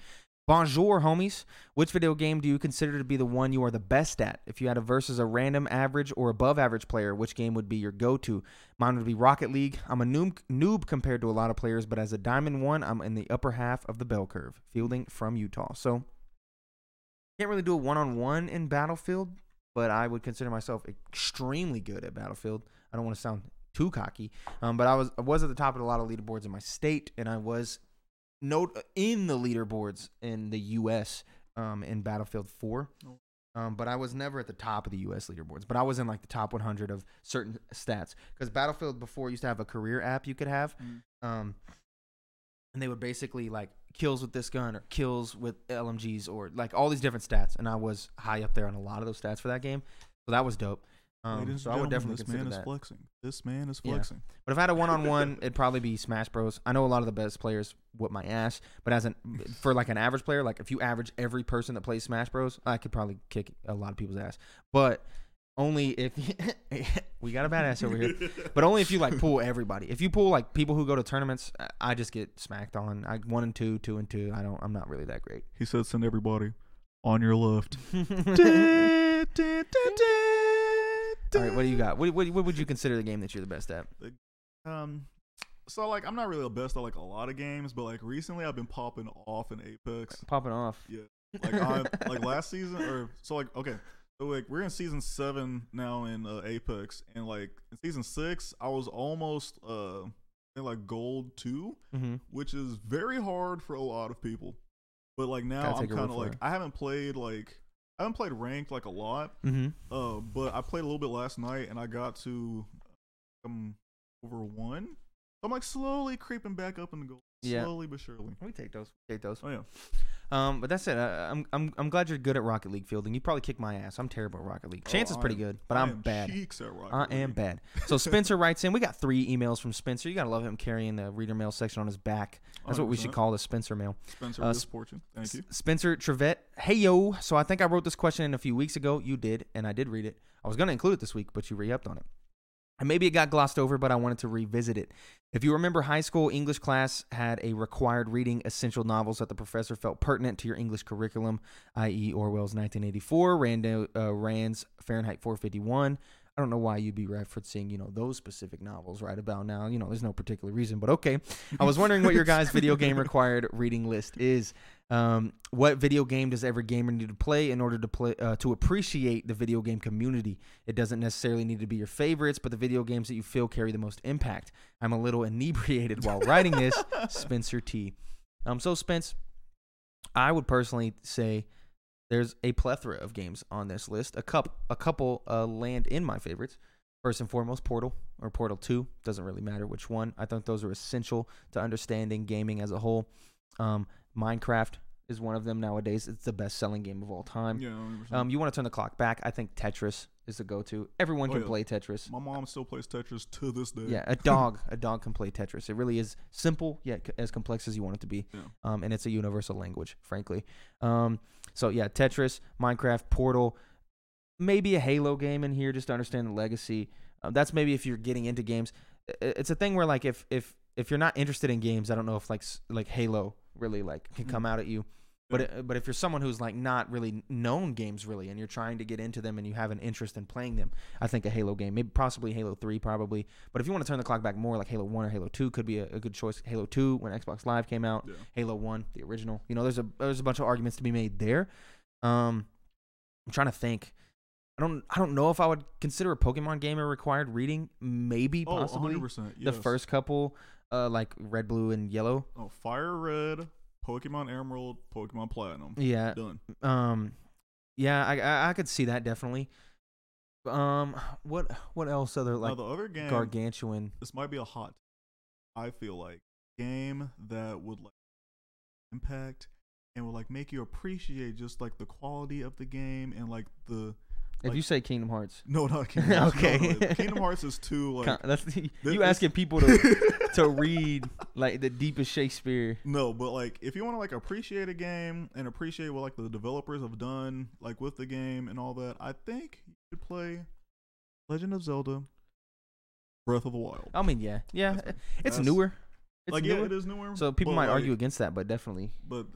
Bonjour, homies. Which video game do you consider to be the one you are the best at? If you had a versus a random average or above average player, which game would be your go to? Mine would be Rocket League. I'm a noob, noob compared to a lot of players, but as a Diamond 1, I'm in the upper half of the bell curve. Fielding from Utah. So, can't really do a one on one in Battlefield, but I would consider myself extremely good at Battlefield. I don't want to sound too cocky, um, but I was I was at the top of a lot of leaderboards in my state, and I was note in the leaderboards in the U.S. Um, in Battlefield 4. Oh. Um, but I was never at the top of the U.S. leaderboards. But I was in like the top 100 of certain stats because Battlefield before used to have a career app you could have, Mm. um, and they would basically like kills with this gun or kills with LMGs or like all these different stats. And I was high up there on a lot of those stats for that game, so that was dope. Um, so I would definitely this man is that. flexing. This man is Yeah. flexing. But if I had a one on one, it'd probably be Smash Bros. I know a lot of the best players whip my ass, but as an for like an average player, like if you average every person that plays Smash Bros, I could probably kick a lot of people's ass. But only if we got a badass over here. But only if you like pull everybody. If you pull like people who go to tournaments, I- I just get smacked on. I one and two, two and two. I don't. I'm not really that great. He said, "Send everybody on your left." All right, what do you got? What, what, what would you consider the game that you're the best at? Um, so like I'm not really the best at like a lot of games, but like recently I've been popping off in Apex. Popping off. Yeah, like I like last season or so like okay, so like we're in season seven now in uh, Apex, and like in season six I was almost uh in like gold two, Mm-hmm. which is very hard for a lot of people. But like now I'm kind of like it. I haven't played like I haven't played ranked like a lot, Mm-hmm. uh, but I played a little bit last night and I got to um over one. I'm like slowly creeping back up in the goal, Yeah. slowly but surely. We take those. Take those. Oh yeah, Um, but that's it. I, I'm I'm I'm glad you're good at Rocket League fielding. You probably kick my ass. I'm terrible at Rocket League. Chance Oh, is pretty am- good, but I I'm am bad. Cheeks at Rocket I am bad. So Spencer writes in. We got three emails from Spencer. You gotta love him carrying the reader mail section on his back. That's what we should call the Spencer mail. Spencer uh. Thank you. Spencer Trevette. Hey yo. So I think I wrote this question in a few weeks ago. You did, and I did read it. I was gonna include it this week, but you re-upped on it. And maybe it got glossed over, but I wanted to revisit it. If you remember, high school English class had a required reading essential novels that the professor felt pertinent to your English curriculum, i.e., Orwell's 1984, Rand, uh, Rand's Fahrenheit 451. I don't know why you'd be referencing, you know, those specific novels right about now. You know, there's no particular reason, but okay. I was wondering what your guys' video game required reading list is. Um, what video game does every gamer need to play in order to play uh, to appreciate the video game community? It doesn't necessarily need to be your favorites, but the video games that you feel carry the most impact. I'm a little inebriated while writing this. Spencer T. Um, so Spence, I would personally say there's a plethora of games on this list. A couple, a couple uh, land in my favorites. First and foremost, Portal or Portal Two doesn't really matter which one. I think those are essential to understanding gaming as a whole. Um, Minecraft is one of them nowadays. It's the best-selling game of all time. Yeah. 100%. Um, you want to turn the clock back? I think Tetris is the go-to. Everyone Oh, can yeah. play Tetris. My mom still plays Tetris to this day. Yeah, a dog, a dog can play Tetris. It really is simple yet c- as complex as you want it to be. Yeah. Um, and it's a universal language, frankly. Um, so yeah, Tetris, Minecraft, Portal, maybe a Halo game in here just to understand the legacy. Uh, that's maybe if you're getting into games. It's a thing where like if if if you're not interested in games, I don't know if like like Halo really like can come out at you. But it, but if you're someone who's like not really known games really, and you're trying to get into them and you have an interest in playing them, I think a Halo game, maybe possibly Halo Three, probably. But if you want to turn the clock back more, like Halo One or Halo Two, could be a, a good choice. Halo Two when Xbox Live came out, Yeah. Halo One, the original. You know, there's a there's a bunch of arguments to be made there. Um, I'm trying to think. I don't I don't know if I would consider a Pokemon game a required reading. Maybe Oh, possibly 100%. the first couple, uh, like Red, Blue, and Yellow. Oh, Fire Red, Pokemon Emerald, Pokemon Platinum. Yeah, Done. Um, yeah, I, I I could see that definitely. Um, what what else other now like the other game, gargantuan? this might be a hot. I feel like game that would like impact and would like make you appreciate just like the quality of the game and like the If Like- you say Kingdom Hearts, No, not Kingdom Hearts. no, Okay. no, Kingdom Hearts is too like Con- that's you this- asking people to to read like the deepest Shakespeare. No, but like if you want to like appreciate a game and appreciate what like the developers have done like with the game and all that, I think you should play Legend of Zelda Breath of the Wild. I mean, yeah, yeah, That's- it's that's- newer. It's like newer. yeah, it is newer. So people might like- argue against that, but definitely, But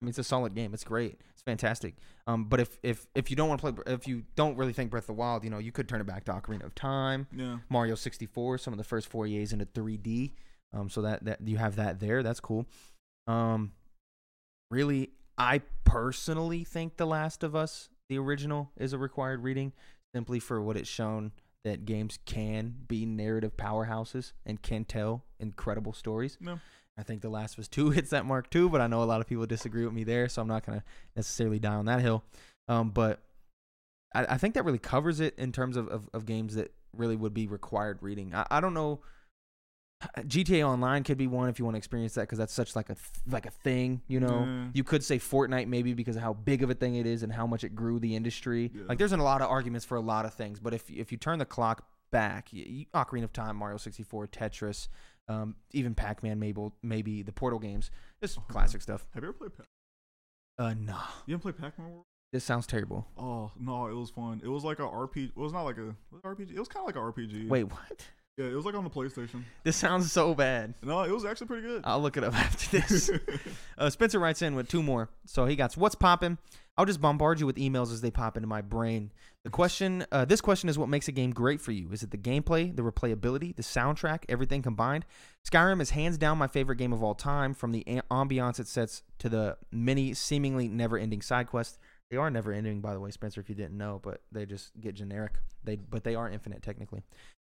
I mean, it's a solid game. It's great. It's fantastic. Um, but if if if you don't want to play, if you don't really think Breath of the Wild, you know, you could turn it back to Ocarina of Time, yeah, Mario 64, some of the first four forays into 3D. Um, so that that you have that there. That's cool. Um, really, I personally think The Last of Us, the original, is a required reading simply for what it's shown that games can be narrative powerhouses and can tell incredible stories. No. I think The Last of Us 2 hits that mark too, but I know a lot of people disagree with me there, so I'm not going to necessarily die on that hill. Um, but I, I think that really covers it in terms of, of, of games that really would be required reading. I, I don't know. GTA Online could be one if you want to experience that because that's such like a th- like a thing, you know. Yeah. You could say Fortnite maybe because of how big of a thing it is and how much it grew the industry. Yeah. Like there's a lot of arguments for a lot of things, but if if you turn the clock back, y y Ocarina of Time, Mario 64, Tetris, um, even Pac-Man, maybe maybe the Portal games, just Oh, classic stuff. have you ever played? Pac- Uh, no, you ever played Pac-Man World? this sounds terrible. Oh no, it was fun. It was like a RPG. It was not like a was it RPG. It was kind of like a RPG. Wait, what? Yeah, it was like on the PlayStation. This sounds so bad. No, it was actually pretty good. I'll look it up after this. Uh, Spencer writes in with two more. So he got what's popping. I'll just bombard you with emails as they pop into my brain. The question, uh, this question is what makes a game great for you? Is it the gameplay, the replayability, the soundtrack, everything combined? Skyrim is hands down my favorite game of all time. From the ambiance it sets to the many seemingly never-ending side quests. They are never-ending, by the way, Spencer. If you didn't know, but they just get generic. They but they are infinite technically.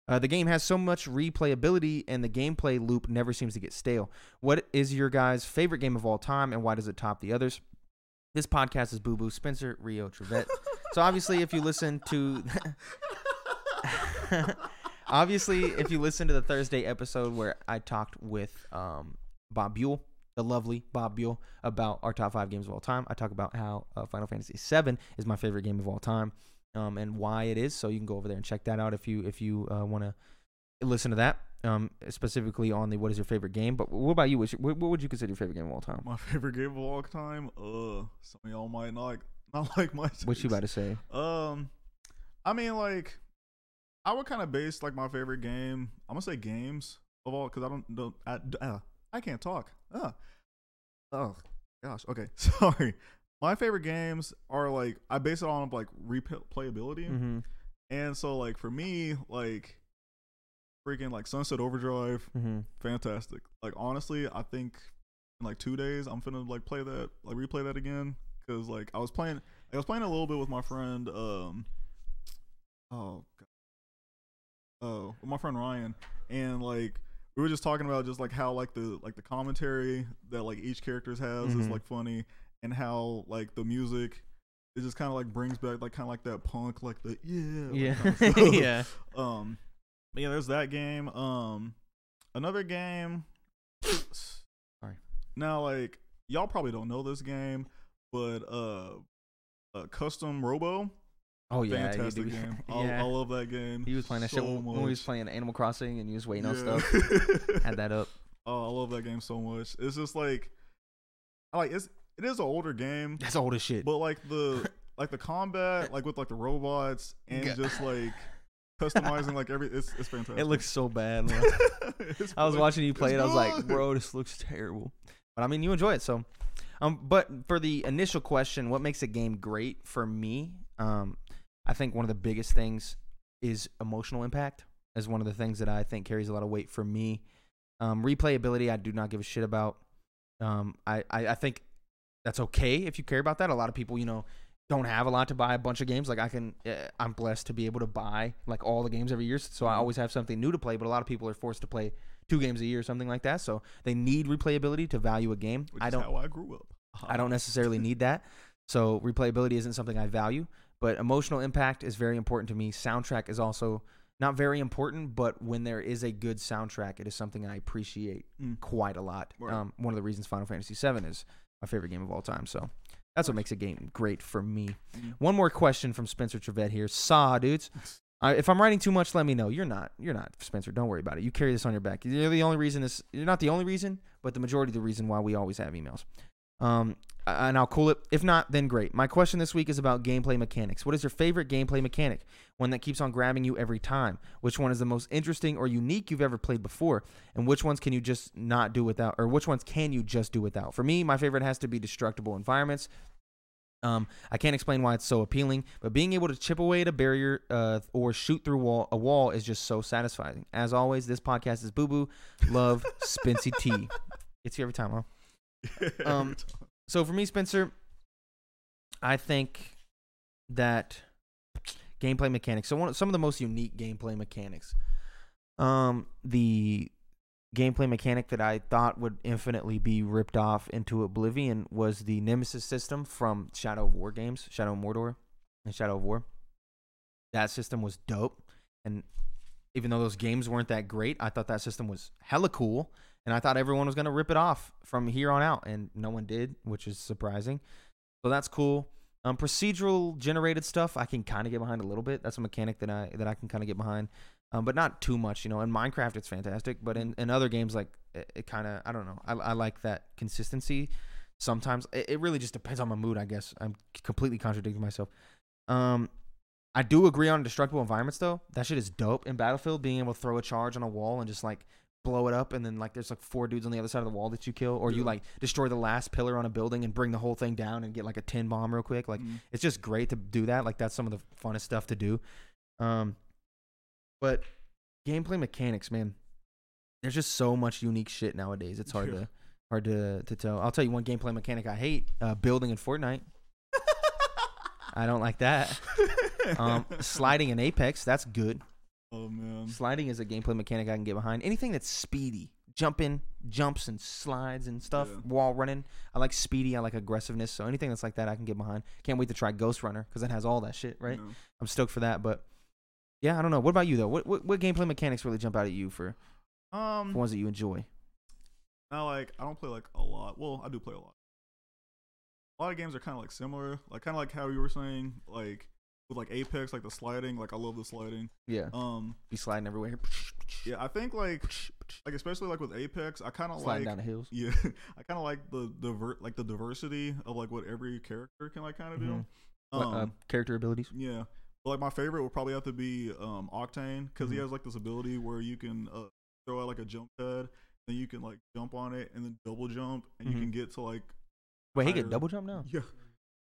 Uh, the game has so much replayability, and the gameplay loop never seems to get stale. What is your guys' favorite game of all time, and why does it top the others? This podcast is Boo Boo Spencer Rio Trevette. so obviously, if you listen to, obviously, if you listen to the Thursday episode where I talked with um, Bob Buell, the lovely Bob Buell, about our top five games of all time, I talk about how uh, Final Fantasy VII is my favorite game of all time, um, and why it is. So you can go over there and check that out if you if you uh, want to listen to that. Um, specifically on the what is your favorite game? But what about you? What, what would you consider your favorite game of all time? My favorite game of all time. Uh, some of y'all might not not like my. What you about to say? Um, I mean, like, I would kind of base like my favorite game. I'm gonna say games of all because I don't don't I, uh, I can't talk. Uh. Oh gosh. Okay. Sorry. My favorite games are like I base it on like replayability, Mm-hmm. and so like for me, like freaking like Sunset Overdrive, Mm-hmm. fantastic. Like honestly, I think in like two days I'm finna like play that, like replay that again. Cause like I was playing, I was playing a little bit with my friend. Um, oh, God. oh, with my friend Ryan, and like we were just talking about just like how like the like the commentary that like each characters has is Mhm. like funny, and how like the music. It just kind of like brings back like kind of like that punk, like the yeah, like, Yeah, kinda yeah. Um, yeah, there's that game. Um, another game. Sorry. Now, like y'all probably don't know this game, but uh, uh Custom Robo, Oh yeah, fantastic game. I, yeah. I love that game. he was playing that so shit when when we was playing Animal Crossing and he was waiting on stuff. Had that up. oh, I love that game so much. It's just like, I like it's it is an older game, That's old as shit. but like the like the combat, like with like the robots and just like customizing like every it's it's fantastic. It looks so bad. I was watching you play it. I was like, bro, this looks terrible. But I mean, you enjoy it, so. Um, but for the initial question, what makes a game great for me? Um, I think one of the biggest things is emotional impact. Is one of the things that I think carries a lot of weight for me. Um, replayability, I do not give a shit about. Um, I, I, I think that's okay if you care about that. A lot of people, you know, don't have a lot to buy a bunch of games. Like I can, uh, I'm blessed to be able to buy like all the games every year, so I Mhm. always have something new to play. But a lot of people are forced to play two games a year or something like that, so they need replayability to value a game. Which I don't. how I grew up. I don't necessarily need that. So replayability isn't something I value, but emotional impact is very important to me. Soundtrack is also not very important, but when there is a good soundtrack, it is something I appreciate Mm. quite a lot. Right. Um, one of the reasons Final Fantasy VII is my favorite game of all time. So That's what makes a game great for me. Mhm. One more question from Spencer Trevette here. Saw dudes. Uh, if I'm writing too much, let me know. You're not. You're not, Spencer. Don't worry about it. You carry this on your back. You're the only reason this. You're not the only reason, but the majority of the reason why we always have emails. Um, and I'll cool it. If not, then great. My question this week is about gameplay mechanics. What is your favorite gameplay mechanic? One that keeps on grabbing you every time. Which one is the most interesting or unique you've ever played before? And which ones can you just not do without? Or which ones can you just do without? For me, my favorite has to be destructible environments. Um, I can't explain why it's so appealing, but being able to chip away at a barrier uh, or shoot through wall, a wall is just so satisfying. As always, this podcast is Boo Boo. Love, Spency T. It's here every time, huh? Um, So for me, Spencer, I think that gameplay mechanics. So one, of- some of the most unique gameplay mechanics. Um, the gameplay mechanic that I thought would infinitely be ripped off into oblivion was the Nemesis system from Shadow of War games, Shadow of Mordor, and Shadow of War. That system was dope, and even though those games weren't that great, I thought that system was hella cool and I thought everyone was gonna rip it off from here on out, and no one did, which is surprising. So that's cool. Um, procedural generated stuff I can kind of get behind a little bit. That's a mechanic that I that I can kind of get behind, um, but not too much. You know, in Minecraft it's fantastic, but in, in other games like it, it kind of I don't know. I, I like that consistency. Sometimes it, it really just depends on my mood. I guess I'm completely contradicting myself. Um, I do agree on destructible environments though. That shit is dope in Battlefield. Being able to throw a charge on a wall and just like blow it up and then like there's like four dudes on the other side of the wall that you kill or you like destroy the last pillar on a building and bring the whole thing down and get like a 10 bomb real quick. Like Mhm. it's just great to do that. Like that's some of the funnest stuff to do. Um but gameplay mechanics man there's just so much unique shit nowadays. It's hard Yeah. to hard to, to tell. I'll tell you one gameplay mechanic i hate uh, building in fortnite. I don't like that. Um sliding in apex that's good oh man. Sliding is a gameplay mechanic I can get behind. Anything that's speedy, jumping, jumps and slides and stuff, Yeah. wall running. I like speedy. I like aggressiveness. So anything that's like that, I can get behind. Can't wait to try Ghost Runner because it has all that shit, right? Yeah. I'm stoked for that. But yeah, I don't know. What about you though? What what, what gameplay mechanics really jump out at you for, Um, for ones that you enjoy? Now, like, I don't play like a lot. Well, I do play a lot. A lot of games are kind of like similar, like kind of like how you were saying, like with like Apex, like the sliding. Like I love the sliding. Yeah, Um, be sliding everywhere. yeah, I think like like especially like with Apex, I kind of sliding like down the hills. yeah, I kind of like the diver like the diversity of like what every character can like kind of do. Mhm. What, Um, uh, character abilities. yeah. But like my favorite would probably have to be um Octane because he Mhm. has like this ability where you can uh, throw out like a jump pad, then you can like jump on it and then double jump, and Mhm. you can get to like Wait, he can double jump now? yeah,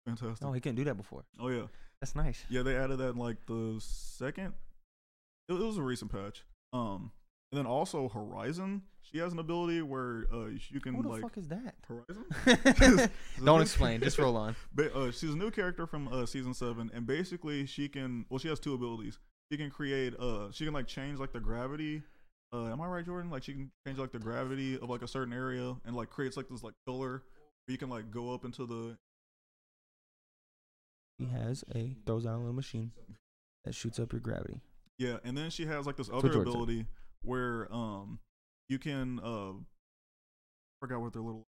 fantastic. No, he couldn't do that before. oh yeah, That's nice. yeah. They added that in like the second. It, it was a recent patch. Um, and then also Horizon, she has an ability where uh you can like. Who the like fuck is that? Horizon. Don't explain. Just roll on. Ba- uh, she's a new character from uh, season seven, and basically she can. Well, she has two abilities. She can create. Uh, she can like change like the gravity. Uh, am I right, Jordan? Like she can change like the gravity of like a certain area, and like creates like this like pillar where you can like go up into the. He has a throws out a little machine that shoots up your gravity. Yeah, and then she has like this other Jordan said. ability where um you can uh forgot what their little.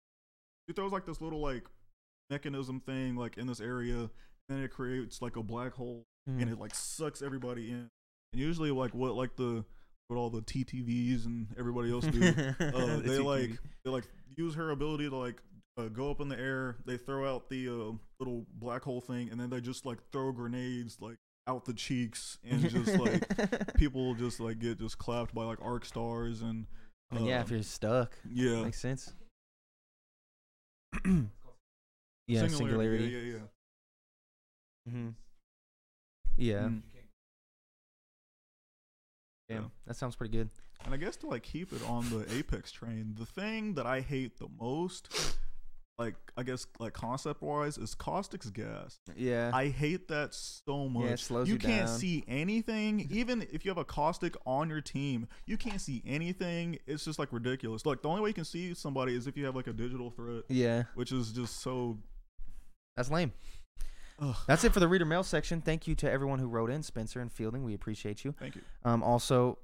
She throws like this little like mechanism thing like in this area, and it creates like a black hole Mm-hmm. and it like sucks everybody in. And usually, like what like the what all the TTVs and everybody else do, uh, they like they like use her ability to like uh, go up in the air. They throw out the uh, little black hole thing, and then they just like throw grenades like out the cheeks, and just like people just like get just clapped by like arc stars and mean, yeah, if um, you're stuck, yeah, makes sense. yeah, singularity. Yeah, yeah, yeah. hmm Yeah. Mm. Damn, Yeah. that sounds pretty good. And I guess to like keep it on the Apex train, the thing that I hate the most, like I guess like concept wise, is Caustic's gas. Yeah. I hate that so much. it slows you you can't down. see anything. Even if you have a caustic on your team, you can't see anything. It's just like ridiculous. Like the only way you can see somebody is if you have like a digital threat, yeah, which is just so. that's lame. Ugh. That's it for the reader mail section. Thank you to everyone who wrote in, Spencer and Fielding. We appreciate you. Thank you. Um, also,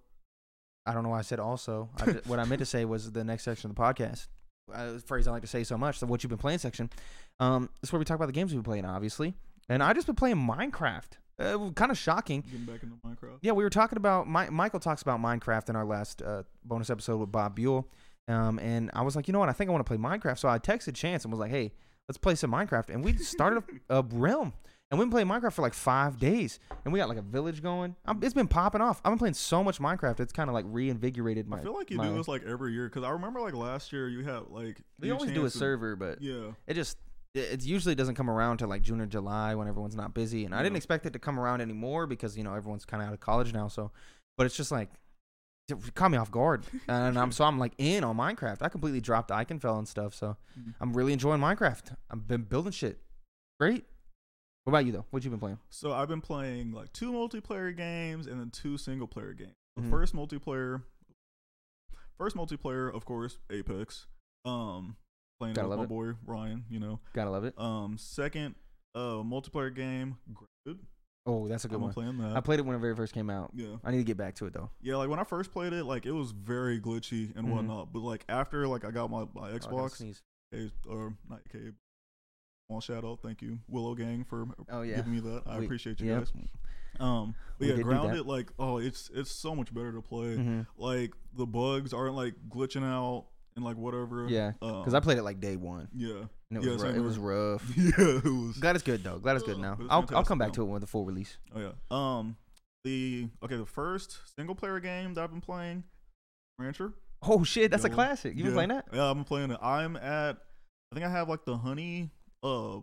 I don't know why I said also. I what I meant to say was the next section of the podcast. Uh, phrase I like to say so much, the what you've been playing section. Um, this is where we talk about the games we've been playing, obviously. And I just been playing Minecraft. Uh, kind of shocking. Getting back into Minecraft. Yeah, we were talking about my, Michael talks about Minecraft in our last uh, bonus episode with Bob Buell, um, and I was like, you know what, I think I want to play Minecraft. So I texted Chance and was like, hey, let's play some Minecraft, and we started a, a realm, and we've been playing Minecraft for like five days, and we got like a village going. I'm, it's been popping off. I've been playing so much Minecraft, it's kind of like reinvigorated my. I feel like you my, do this like every year because I remember like last year you had like We you always do a server, but Yeah, it just it usually doesn't come around till like June or July when everyone's not busy, and I didn't expect it to come around anymore because you know everyone's kind of out of college now. So, but it's just like it caught me off guard, and I'm so I'm like in on Minecraft. I completely dropped Ikenfell and stuff, so Mhm. I'm really enjoying Minecraft. I've been building shit. Great. What about you though? What you been playing? So I've been playing like two multiplayer games and then two single player games. The Mhm. first multiplayer, first multiplayer, of course, Apex. Um, playing Gotta with love my it. boy Ryan. You know. Gotta love it. Um, second, uh, multiplayer game. Oh, that's a good been one. playing that. I played it when it very first came out. yeah, I need to get back to it though. yeah. Like when I first played it, like it was very glitchy and Mhm. whatnot. But like after like I got my, my Oh, I Xbox. K, or not K, small shout out. Thank you, Willow Gang, for Oh yeah. giving me that. I We- appreciate you Yep. guys. Um, yeah, did do that. grounded like oh, it's it's so much better to play. Mhm. Like the bugs aren't like glitching out and like whatever. Yeah, um, Because I played it like day one, yeah, and it Yeah, was same it was rough. yeah, it was. Glad it's good though. Glad it's good now. it's I'll I'll come back now. to it with the full release. Oh yeah. Um, the okay, the first single player game that I've been playing, Rancher. Oh shit, that's a classic. You been playing that? Yeah, I've been playing it. I'm at, I think I have like the honey, uh,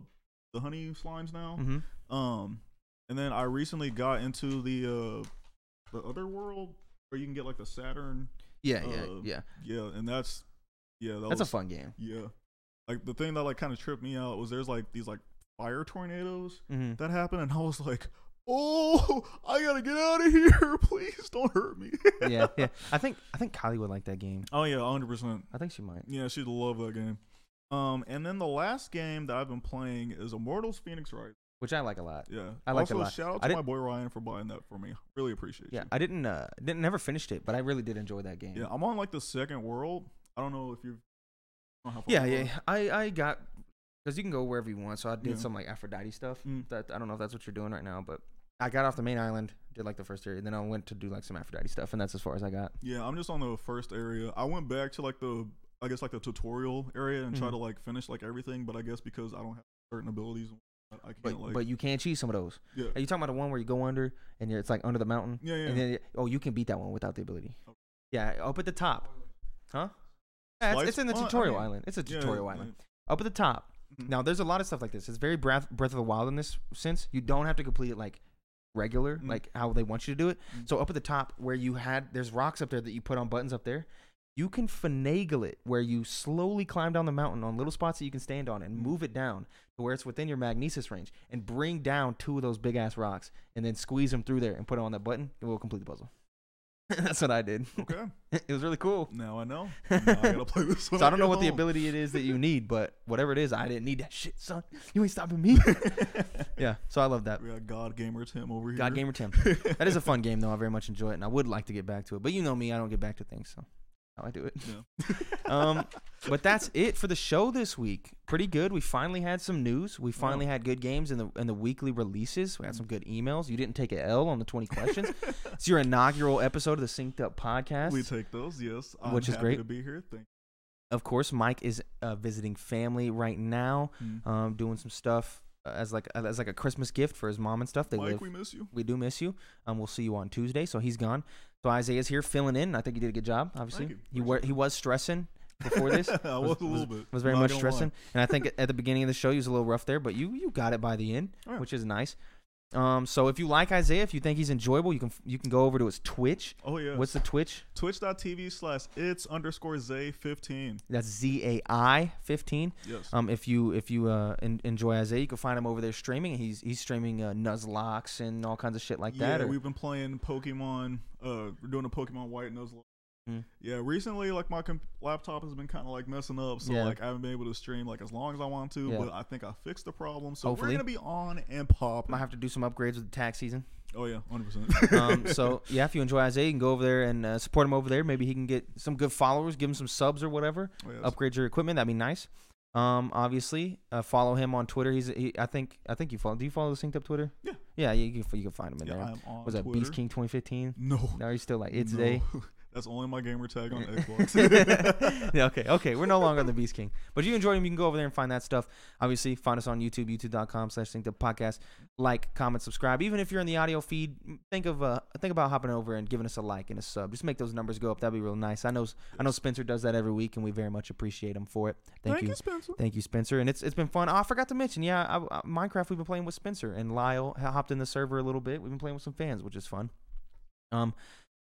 the honey slimes now. Mm-hmm. Um, and then I recently got into the uh, the other world where you can get like the Saturn. Yeah, yeah, Uh, yeah. Yeah, and that's yeah, that That's a fun game. Yeah, like the thing that like kind of tripped me out was there's like these like fire tornadoes Mm-hmm. that happen, and I was like, oh, I gotta get out of here, please don't hurt me. yeah, yeah. I think I think Kylie would like that game. Oh yeah, hundred percent. I think she might. Yeah, she'd love that game. Um, and then the last game that I've been playing is Immortals Fenyx Rising. Which I like a lot. Yeah, I like it a also, lot. shout out to my boy Ryan for buying that for me. Really appreciate it. Yeah, you. I didn't uh didn't never finished it, but I really did enjoy that game. Yeah, I'm on like the second world. I don't know if you've. I don't know how far yeah, yeah. are. I I got because you can go wherever you want. So I did Yeah. some like Aphrodite stuff. Mm. That I don't know if that's what you're doing right now, but I got off the main island, did like the first area, then I went to do like some Aphrodite stuff, and that's as far as I got. Yeah, I'm just on the first area. I went back to like the, I guess like the tutorial area and try Mhm. to like finish like everything. But I guess because I don't have certain abilities, I can't But like. but you can cheese some of those. yeah, Are you talking about the one where you go under and you're, it's like under the mountain? yeah, yeah. And then oh, you can beat that one without the ability. Okay. Yeah, up at the top. Huh? Yeah, it's, it's in the well, I tutorial mean, island. It's a tutorial yeah, island. Up at the top. Mhm. Now, there's a lot of stuff like this. It's very Breath, Breath of the Wild in this sense. You don't have to complete it like regular, Mhm. like how they want you to do it. Mhm. So up at the top where you had, there's rocks up there that you put on buttons up there. You can finagle it where you slowly climb down the mountain on little spots that you can stand on and Mhm. move it down to where it's within your magnesis range and bring down two of those big ass rocks and then squeeze them through there and put it on that button. It will complete the puzzle. That's what I did. Okay, it was really cool. now I know. Now I gotta play this one. So I don't know get what the ability it is that you need, but whatever it is, I didn't need that shit, son. You ain't stopping me. yeah, so I love that. We got God Gamer Tim over here. God Gamer Tim. That is a fun game though. I very much enjoy it, and I would like to get back to it. But you know me, I don't get back to things, so how I do it. Um, but that's it for the show this week. Pretty good. We finally had some news. We finally Wow. had good games in the in the weekly releases. We had some good emails. You didn't take a L on the twenty questions. it's your inaugural episode of the Synced Up Podcast. we take those. Yes, I'm Which is great. to be here. Thank of course, Mike is uh, visiting family right now. you. um, doing some stuff as like as like a Christmas gift for his mom and stuff. They Mike, live. we miss you. We do miss you. Um, we'll see you on Tuesday. So he's gone. So Isaiah's here filling in. I think he did a good job. Obviously, you. he wa- he was stressing before this. I was, a little bit. Was very Not much lie. stressing, and I think at the beginning of the show he was a little rough there, but you you got it by the end, Oh, which is nice. Um, so if you like Isaiah, if you think he's enjoyable, you can you can go over to his Twitch. Oh yeah. What's the Twitch? Twitch.tv slash it's underscore Zay fifteen. That's Z A I fifteen. Yes. Um, if you if you uh en- enjoy Isaiah, you can find him over there streaming. He's he's streaming uh, Nuzlocke and all kinds of shit like yeah, that. Or, we've been playing Pokemon. Uh, we're doing a Pokemon White Nuzlocke Mm. Yeah, recently like my comp- laptop has been kind of like messing up, so Yeah. like I haven't been able to stream like as long as I want to. Yeah. But I think I fixed the problem, so Hopefully. we're gonna be on and pop. Might have to do some upgrades with the tax season. Oh yeah, hundred percent. Um, so yeah, if you enjoy Isaiah, you can go over there and uh, support him over there. Maybe he can get some good followers, give him some subs or whatever. Oh. Upgrade your equipment. That'd be nice. Um, obviously, uh, follow him on Twitter. He's he, I think I think you follow. Do you follow the Synced Up Twitter? Yeah. Yeah, you can you can find him in Yeah, there. I'm on Was that Twitter. Beast King 2015? No, No, he's still like it's no. day. That's only my gamer tag on Xbox. yeah, okay, okay. We're no longer on the Beast King. But you enjoy him, you can go over there and find that stuff. Obviously, find us on YouTube, youtube.com slash think the podcast. Like, comment, subscribe. Even if you're in the audio feed, think of uh think about hopping over and giving us a like and a sub. Just make those numbers go up. That'd be real nice. I know I know Spencer does that every week and we very much appreciate him for it. Thank, you. Spencer. Thank you, Spencer. And it's it's been fun. Oh, I forgot to mention, yeah, I, I, Minecraft. We've been playing with Spencer and Lyle hopped in the server a little bit. We've been playing with some fans, which is fun. Um,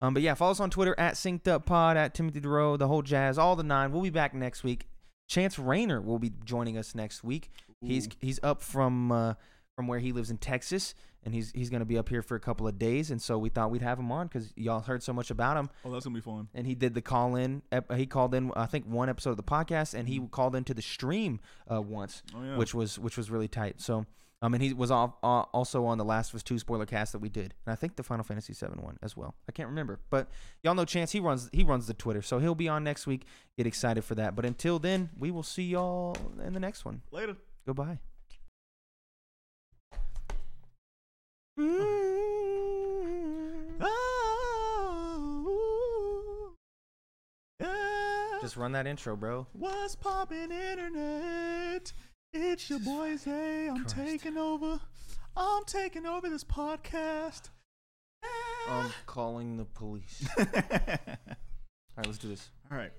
um, but yeah, follow us on Twitter at Synced Up Pod at Timothy Dorrough, the whole jazz, all the nine. We'll be back next week. Chance Rayner will be joining us next week. He's Ooh. he's up from uh, from where he lives in Texas, and he's he's gonna be up here for a couple of days. And so we thought we'd have him on because y'all heard so much about him Oh, that's gonna be fun. and he did the call in. He called in, I think, one episode of the podcast, and he called into the stream uh, once, Oh yeah. which was which was really tight. So, um, and he was uh, also on the Last of Us Two spoiler cast that we did, and I think the Final Fantasy 7 one as well. I can't remember, but y'all know Chance. He runs he runs the Twitter, so he'll be on next week. Get excited for that. But until then, we will see y'all in the next one. Later. Goodbye. Oh. Just run that intro, bro. What's poppin' internet? It's your boy Zay. I'm Christ. taking over. I'm taking over this podcast. I'm calling the police. All right, let's do this. All right.